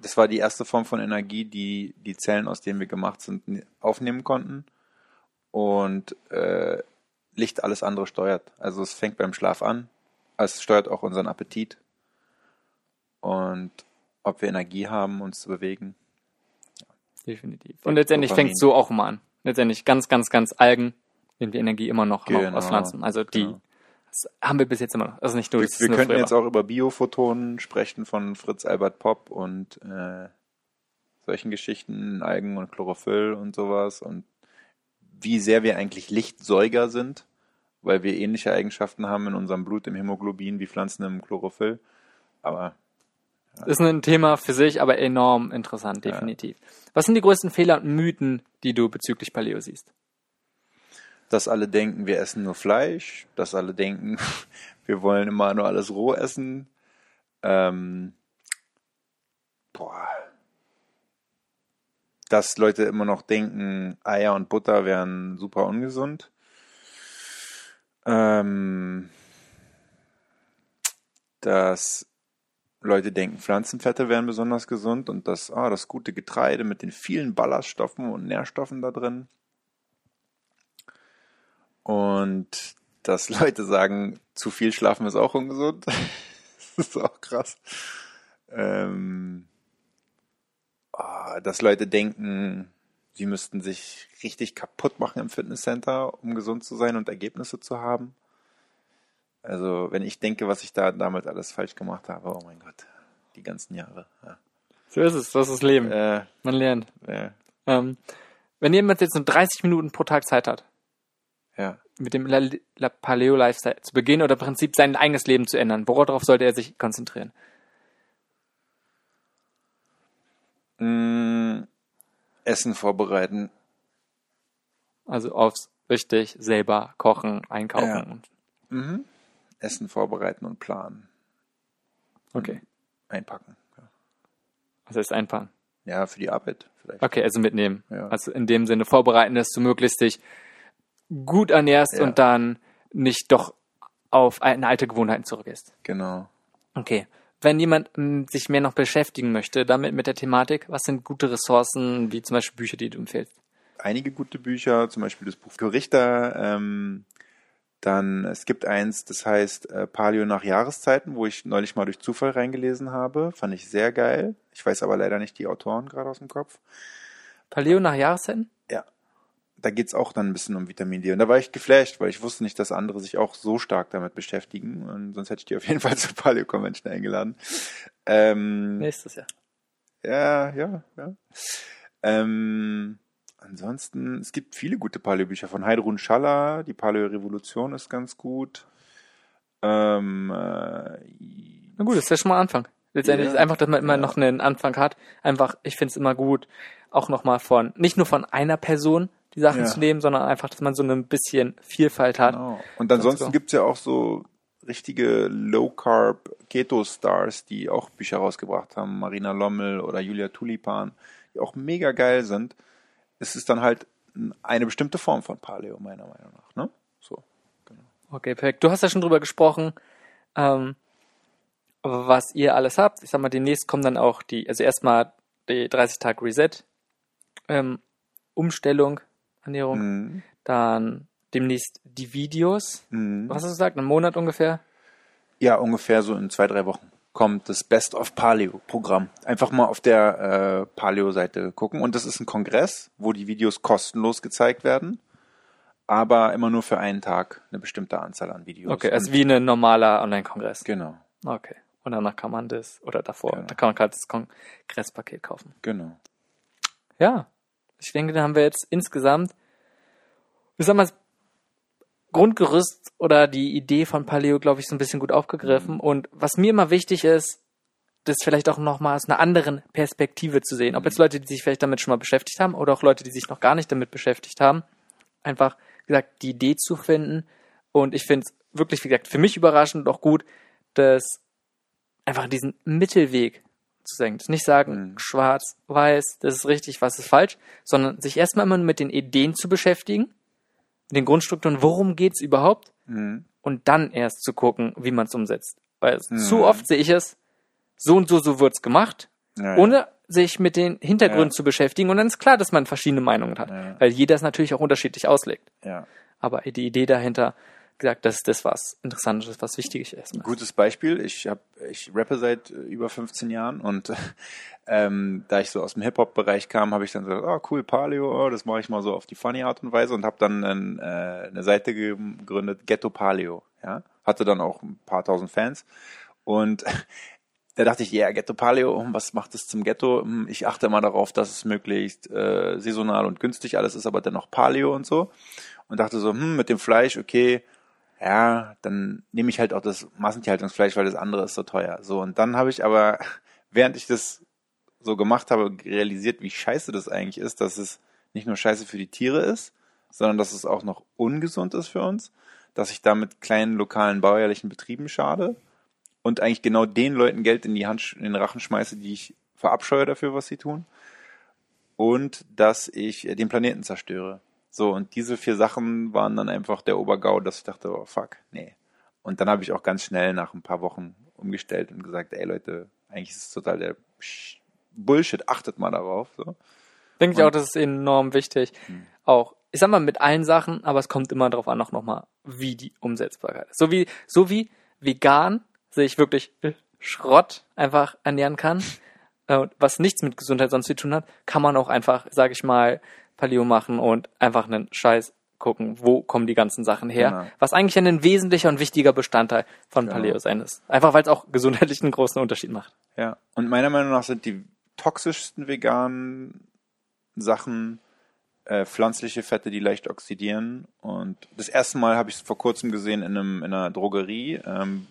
Das war die erste Form von Energie, die die Zellen, aus denen wir gemacht sind, aufnehmen konnten. Und äh, Licht alles andere steuert. Also es fängt beim Schlaf an. Es steuert auch unseren Appetit. Und ob wir Energie haben, uns zu bewegen. Definitiv. Und letztendlich fängt es so auch immer an. Letztendlich ganz, ganz, ganz Algen nehmen wir Energie immer noch, noch Genau, aus Pflanzen. Also die genau. Das haben wir bis jetzt immer noch. Also nicht nur, Wir, wir nur könnten jetzt auch über Biophotonen sprechen von Fritz Albert Popp und äh, solchen Geschichten, Algen und Chlorophyll und sowas und wie sehr wir eigentlich Lichtsäuger sind, weil wir ähnliche Eigenschaften haben in unserem Blut, im Hämoglobin, wie Pflanzen im Chlorophyll. Aber Ist ein Thema für sich, aber enorm interessant, definitiv. Was sind die größten Fehler und Mythen, die du bezüglich Paleo siehst? Dass alle denken, wir essen nur Fleisch, dass alle denken, [LAUGHS] wir wollen immer nur alles roh essen. Ähm, boah. Dass Leute immer noch denken, Eier und Butter wären super ungesund. Ähm, dass Leute denken, Pflanzenfette wären besonders gesund und dass ah, das gute Getreide mit den vielen Ballaststoffen und Nährstoffen da drin und dass [LAUGHS] Leute sagen, zu viel schlafen ist auch ungesund. [LAUGHS] das ist auch krass. Ähm, ah, dass Leute denken, sie müssten sich richtig kaputt machen im Fitnesscenter, um gesund zu sein und Ergebnisse zu haben. Also, wenn ich denke, was ich da damals alles falsch gemacht habe, oh mein Gott, die ganzen Jahre. Ja. So ist es, das ist das Leben. Äh, Man lernt. äh, Ähm, wenn jemand jetzt nur 30 Minuten pro Tag Zeit hat, ja. mit dem La La Paleo Lifestyle zu beginnen oder im Prinzip sein eigenes Leben zu ändern, worauf sollte er sich konzentrieren? Mm, Essen vorbereiten. Also aufs richtig selber kochen, einkaufen. Ja. und- Mhm. Essen vorbereiten und planen. Okay. Einpacken. Ja. Was heißt einpacken? Ja, für die Arbeit vielleicht. Okay, also mitnehmen. Ja. Also in dem Sinne vorbereiten, dass du möglichst dich gut ernährst Ja. und dann nicht doch auf eine alte Gewohnheiten zurückgehst. Genau. Okay. Wenn jemand m, sich mehr noch beschäftigen möchte damit mit der Thematik, was sind gute Ressourcen, wie zum Beispiel Bücher, die du empfiehlst? Einige gute Bücher, zum Beispiel das Buch für Richter, ähm, Dann, es gibt eins, das heißt äh, Paleo nach Jahreszeiten, wo ich neulich mal durch Zufall reingelesen habe. Fand ich sehr geil. Ich weiß aber leider nicht die Autoren gerade aus dem Kopf. Paleo nach Jahreszeiten? Da geht's auch dann ein bisschen um Vitamin D. Und da war ich geflasht, weil ich wusste nicht, dass andere sich auch so stark damit beschäftigen. Und sonst hätte ich die auf jeden [LAUGHS] Fall zur Paleo Convention eingeladen. Ähm, Nächstes Jahr. Ja, ja, ja. Ähm, ansonsten, es gibt viele gute Paleo-Bücher von Heidrun Schaller. Die Paleo-Revolution ist ganz gut. Ähm, äh, Na gut, das ist ja schon mal Anfang. Letztendlich Ja. ist einfach, dass man immer Ja. noch einen Anfang hat. Einfach, ich finde es immer gut, auch nochmal von, nicht nur von einer Person die Sachen Ja. zu nehmen, sondern einfach, dass man so ein bisschen Vielfalt hat. Genau. Und ansonsten so. gibt's ja auch so richtige Low-Carb Keto-Stars, die auch Bücher rausgebracht haben. Marina Lommel oder Julia Tulipan, die auch mega geil sind. Es ist dann halt eine bestimmte Form von Paleo, meiner Meinung nach. Ne? So. Okay, perfekt. Du hast ja schon drüber gesprochen, ähm, was ihr alles habt. Ich sag mal, demnächst kommen dann auch die, also erstmal die 30 Tage Reset, ähm, Umstellung, Ernährung, Mhm. dann demnächst die Videos. Mhm. Was hast du gesagt? Einen Monat ungefähr? Ja, ungefähr so in zwei, drei Wochen kommt das Best of Paleo Programm. Einfach mal auf der äh, Paleo-Seite gucken. Und das ist ein Kongress, wo die Videos kostenlos gezeigt werden, aber immer nur für einen Tag eine bestimmte Anzahl an Videos. Okay, also wie ein normaler Online-Kongress. Genau, Okay. Und danach kann man das, oder davor, Genau. da kann man gerade das Kongresspaket kaufen. genau. Ja. Ich denke, da haben wir jetzt insgesamt, ich sag mal, das Grundgerüst oder die Idee von Paleo, glaube ich, so ein bisschen gut aufgegriffen. Mhm. Und was mir immer wichtig ist, das vielleicht auch nochmal aus einer anderen Perspektive zu sehen. Ob jetzt Leute, die sich vielleicht damit schon mal beschäftigt haben oder auch Leute, die sich noch gar nicht damit beschäftigt haben. Einfach, wie gesagt, die Idee zu finden. Und ich finde es wirklich, wie gesagt, für mich überraschend und auch gut, dass einfach diesen Mittelweg zu senken. Nicht sagen, Mhm. schwarz, weiß, das ist richtig, was ist falsch, sondern sich erstmal immer mit den Ideen zu beschäftigen, den Grundstrukturen, worum geht's überhaupt Mhm. und dann erst zu gucken, wie man es umsetzt. Weil Mhm. zu oft sehe ich es, so und so, so wird's gemacht, Ja, ohne sich mit den Hintergründen Ja. zu beschäftigen. Und dann ist klar, dass man verschiedene Meinungen hat, Ja. weil jeder es natürlich auch unterschiedlich auslegt. ja. Aber die Idee dahinter, gesagt, das ist das, was interessant ist, was wichtig ist. erstmal. Gutes Beispiel. Ich hab, ich rappe seit äh, über 15 Jahren und [LAUGHS] ähm, da ich so aus dem Hip-Hop-Bereich kam, habe ich dann gesagt, oh cool, Paleo, oh, das mache ich mal so auf die funny Art und Weise und habe dann ein, äh, eine Seite gegründet, Ghetto Paleo. Ja? Hatte dann auch ein paar tausend Fans und [LAUGHS] da dachte ich, ja, yeah, Ghetto Paleo, hm, was macht es zum Ghetto? Hm, Ich achte immer darauf, dass es möglichst äh, saisonal und günstig alles ist, aber dennoch Paleo und so. Und dachte so, hm, mit dem Fleisch, okay, ja, dann nehme ich halt auch das Massentierhaltungsfleisch, weil das andere ist so teuer. So, und dann habe ich aber, [LAUGHS] während ich das so gemacht habe, realisiert, wie scheiße das eigentlich ist, dass es nicht nur scheiße für die Tiere ist, sondern dass es auch noch ungesund ist für uns, dass ich damit kleinen lokalen bäuerlichen Betrieben schade und eigentlich genau den Leuten Geld in die Hand, in den Rachen schmeiße, die ich verabscheue dafür, was sie tun. Und dass ich den Planeten zerstöre. So, und diese vier Sachen waren dann einfach der Obergau, dass ich dachte, oh fuck, nee. Und dann habe ich auch ganz schnell nach ein paar Wochen umgestellt und gesagt, ey Leute, eigentlich ist es total der Bullshit, achtet mal darauf. So. Denke ich auch, das ist enorm wichtig. Hm. Auch, ich sag mal, mit allen Sachen, aber es kommt immer darauf an, auch nochmal, wie die Umsetzbarkeit ist. So wie, so wie vegan sich wirklich Schrott einfach ernähren kann, [LAUGHS] äh, was nichts mit Gesundheit sonst zu tun hat, kann man auch einfach, sag ich mal, Paleo machen und einfach einen Scheiß gucken, wo kommen die ganzen Sachen her, Genau. was eigentlich ein wesentlicher und wichtiger Bestandteil von Genau. Paleo sein ist. Einfach weil es auch gesundheitlich einen großen Unterschied macht. Ja, und meiner Meinung nach sind die toxischsten veganen Sachen äh, pflanzliche Fette, die leicht oxidieren. Und das erste Mal habe ich es vor kurzem gesehen in, einem, in einer Drogerie. Ähm,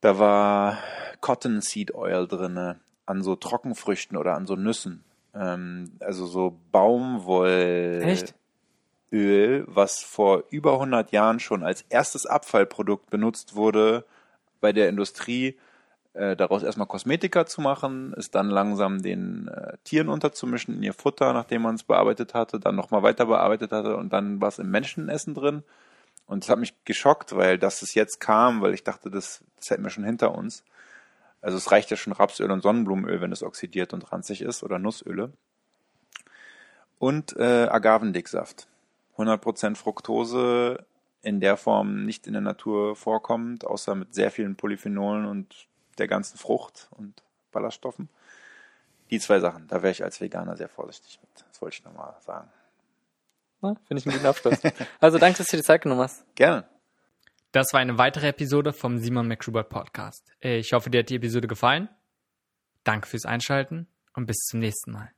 da war Cottonseed Oil drinne an so Trockenfrüchten oder an so Nüssen. Ähm, also so Baumwoll. Echt? Öl, was vor über 100 Jahren schon als erstes Abfallprodukt benutzt wurde bei der Industrie, äh, daraus erstmal Kosmetika zu machen, es dann langsam den äh, Tieren unterzumischen in ihr Futter, nachdem man es bearbeitet hatte, dann nochmal weiter bearbeitet hatte und dann war es im Menschenessen drin. Und das hat mich geschockt, weil dass es jetzt kam, weil ich dachte, das, das hätten wir schon hinter uns. Also es reicht ja schon Rapsöl und Sonnenblumenöl, wenn es oxidiert und ranzig ist, oder Nussöle. Und äh, Agavendicksaft. 100% Fructose in der Form nicht in der Natur vorkommt, außer mit sehr vielen Polyphenolen und der ganzen Frucht und Ballaststoffen. Die zwei Sachen, da wäre ich als Veganer sehr vorsichtig mit. Das wollte ich nochmal sagen. Finde ich einen guten Abschluss. also danke, dass du dir die Zeit genommen hast. Gerne. Das war eine weitere Episode vom Simon McSchubert Podcast. Ich hoffe, dir hat die Episode gefallen. Danke fürs Einschalten und bis zum nächsten Mal.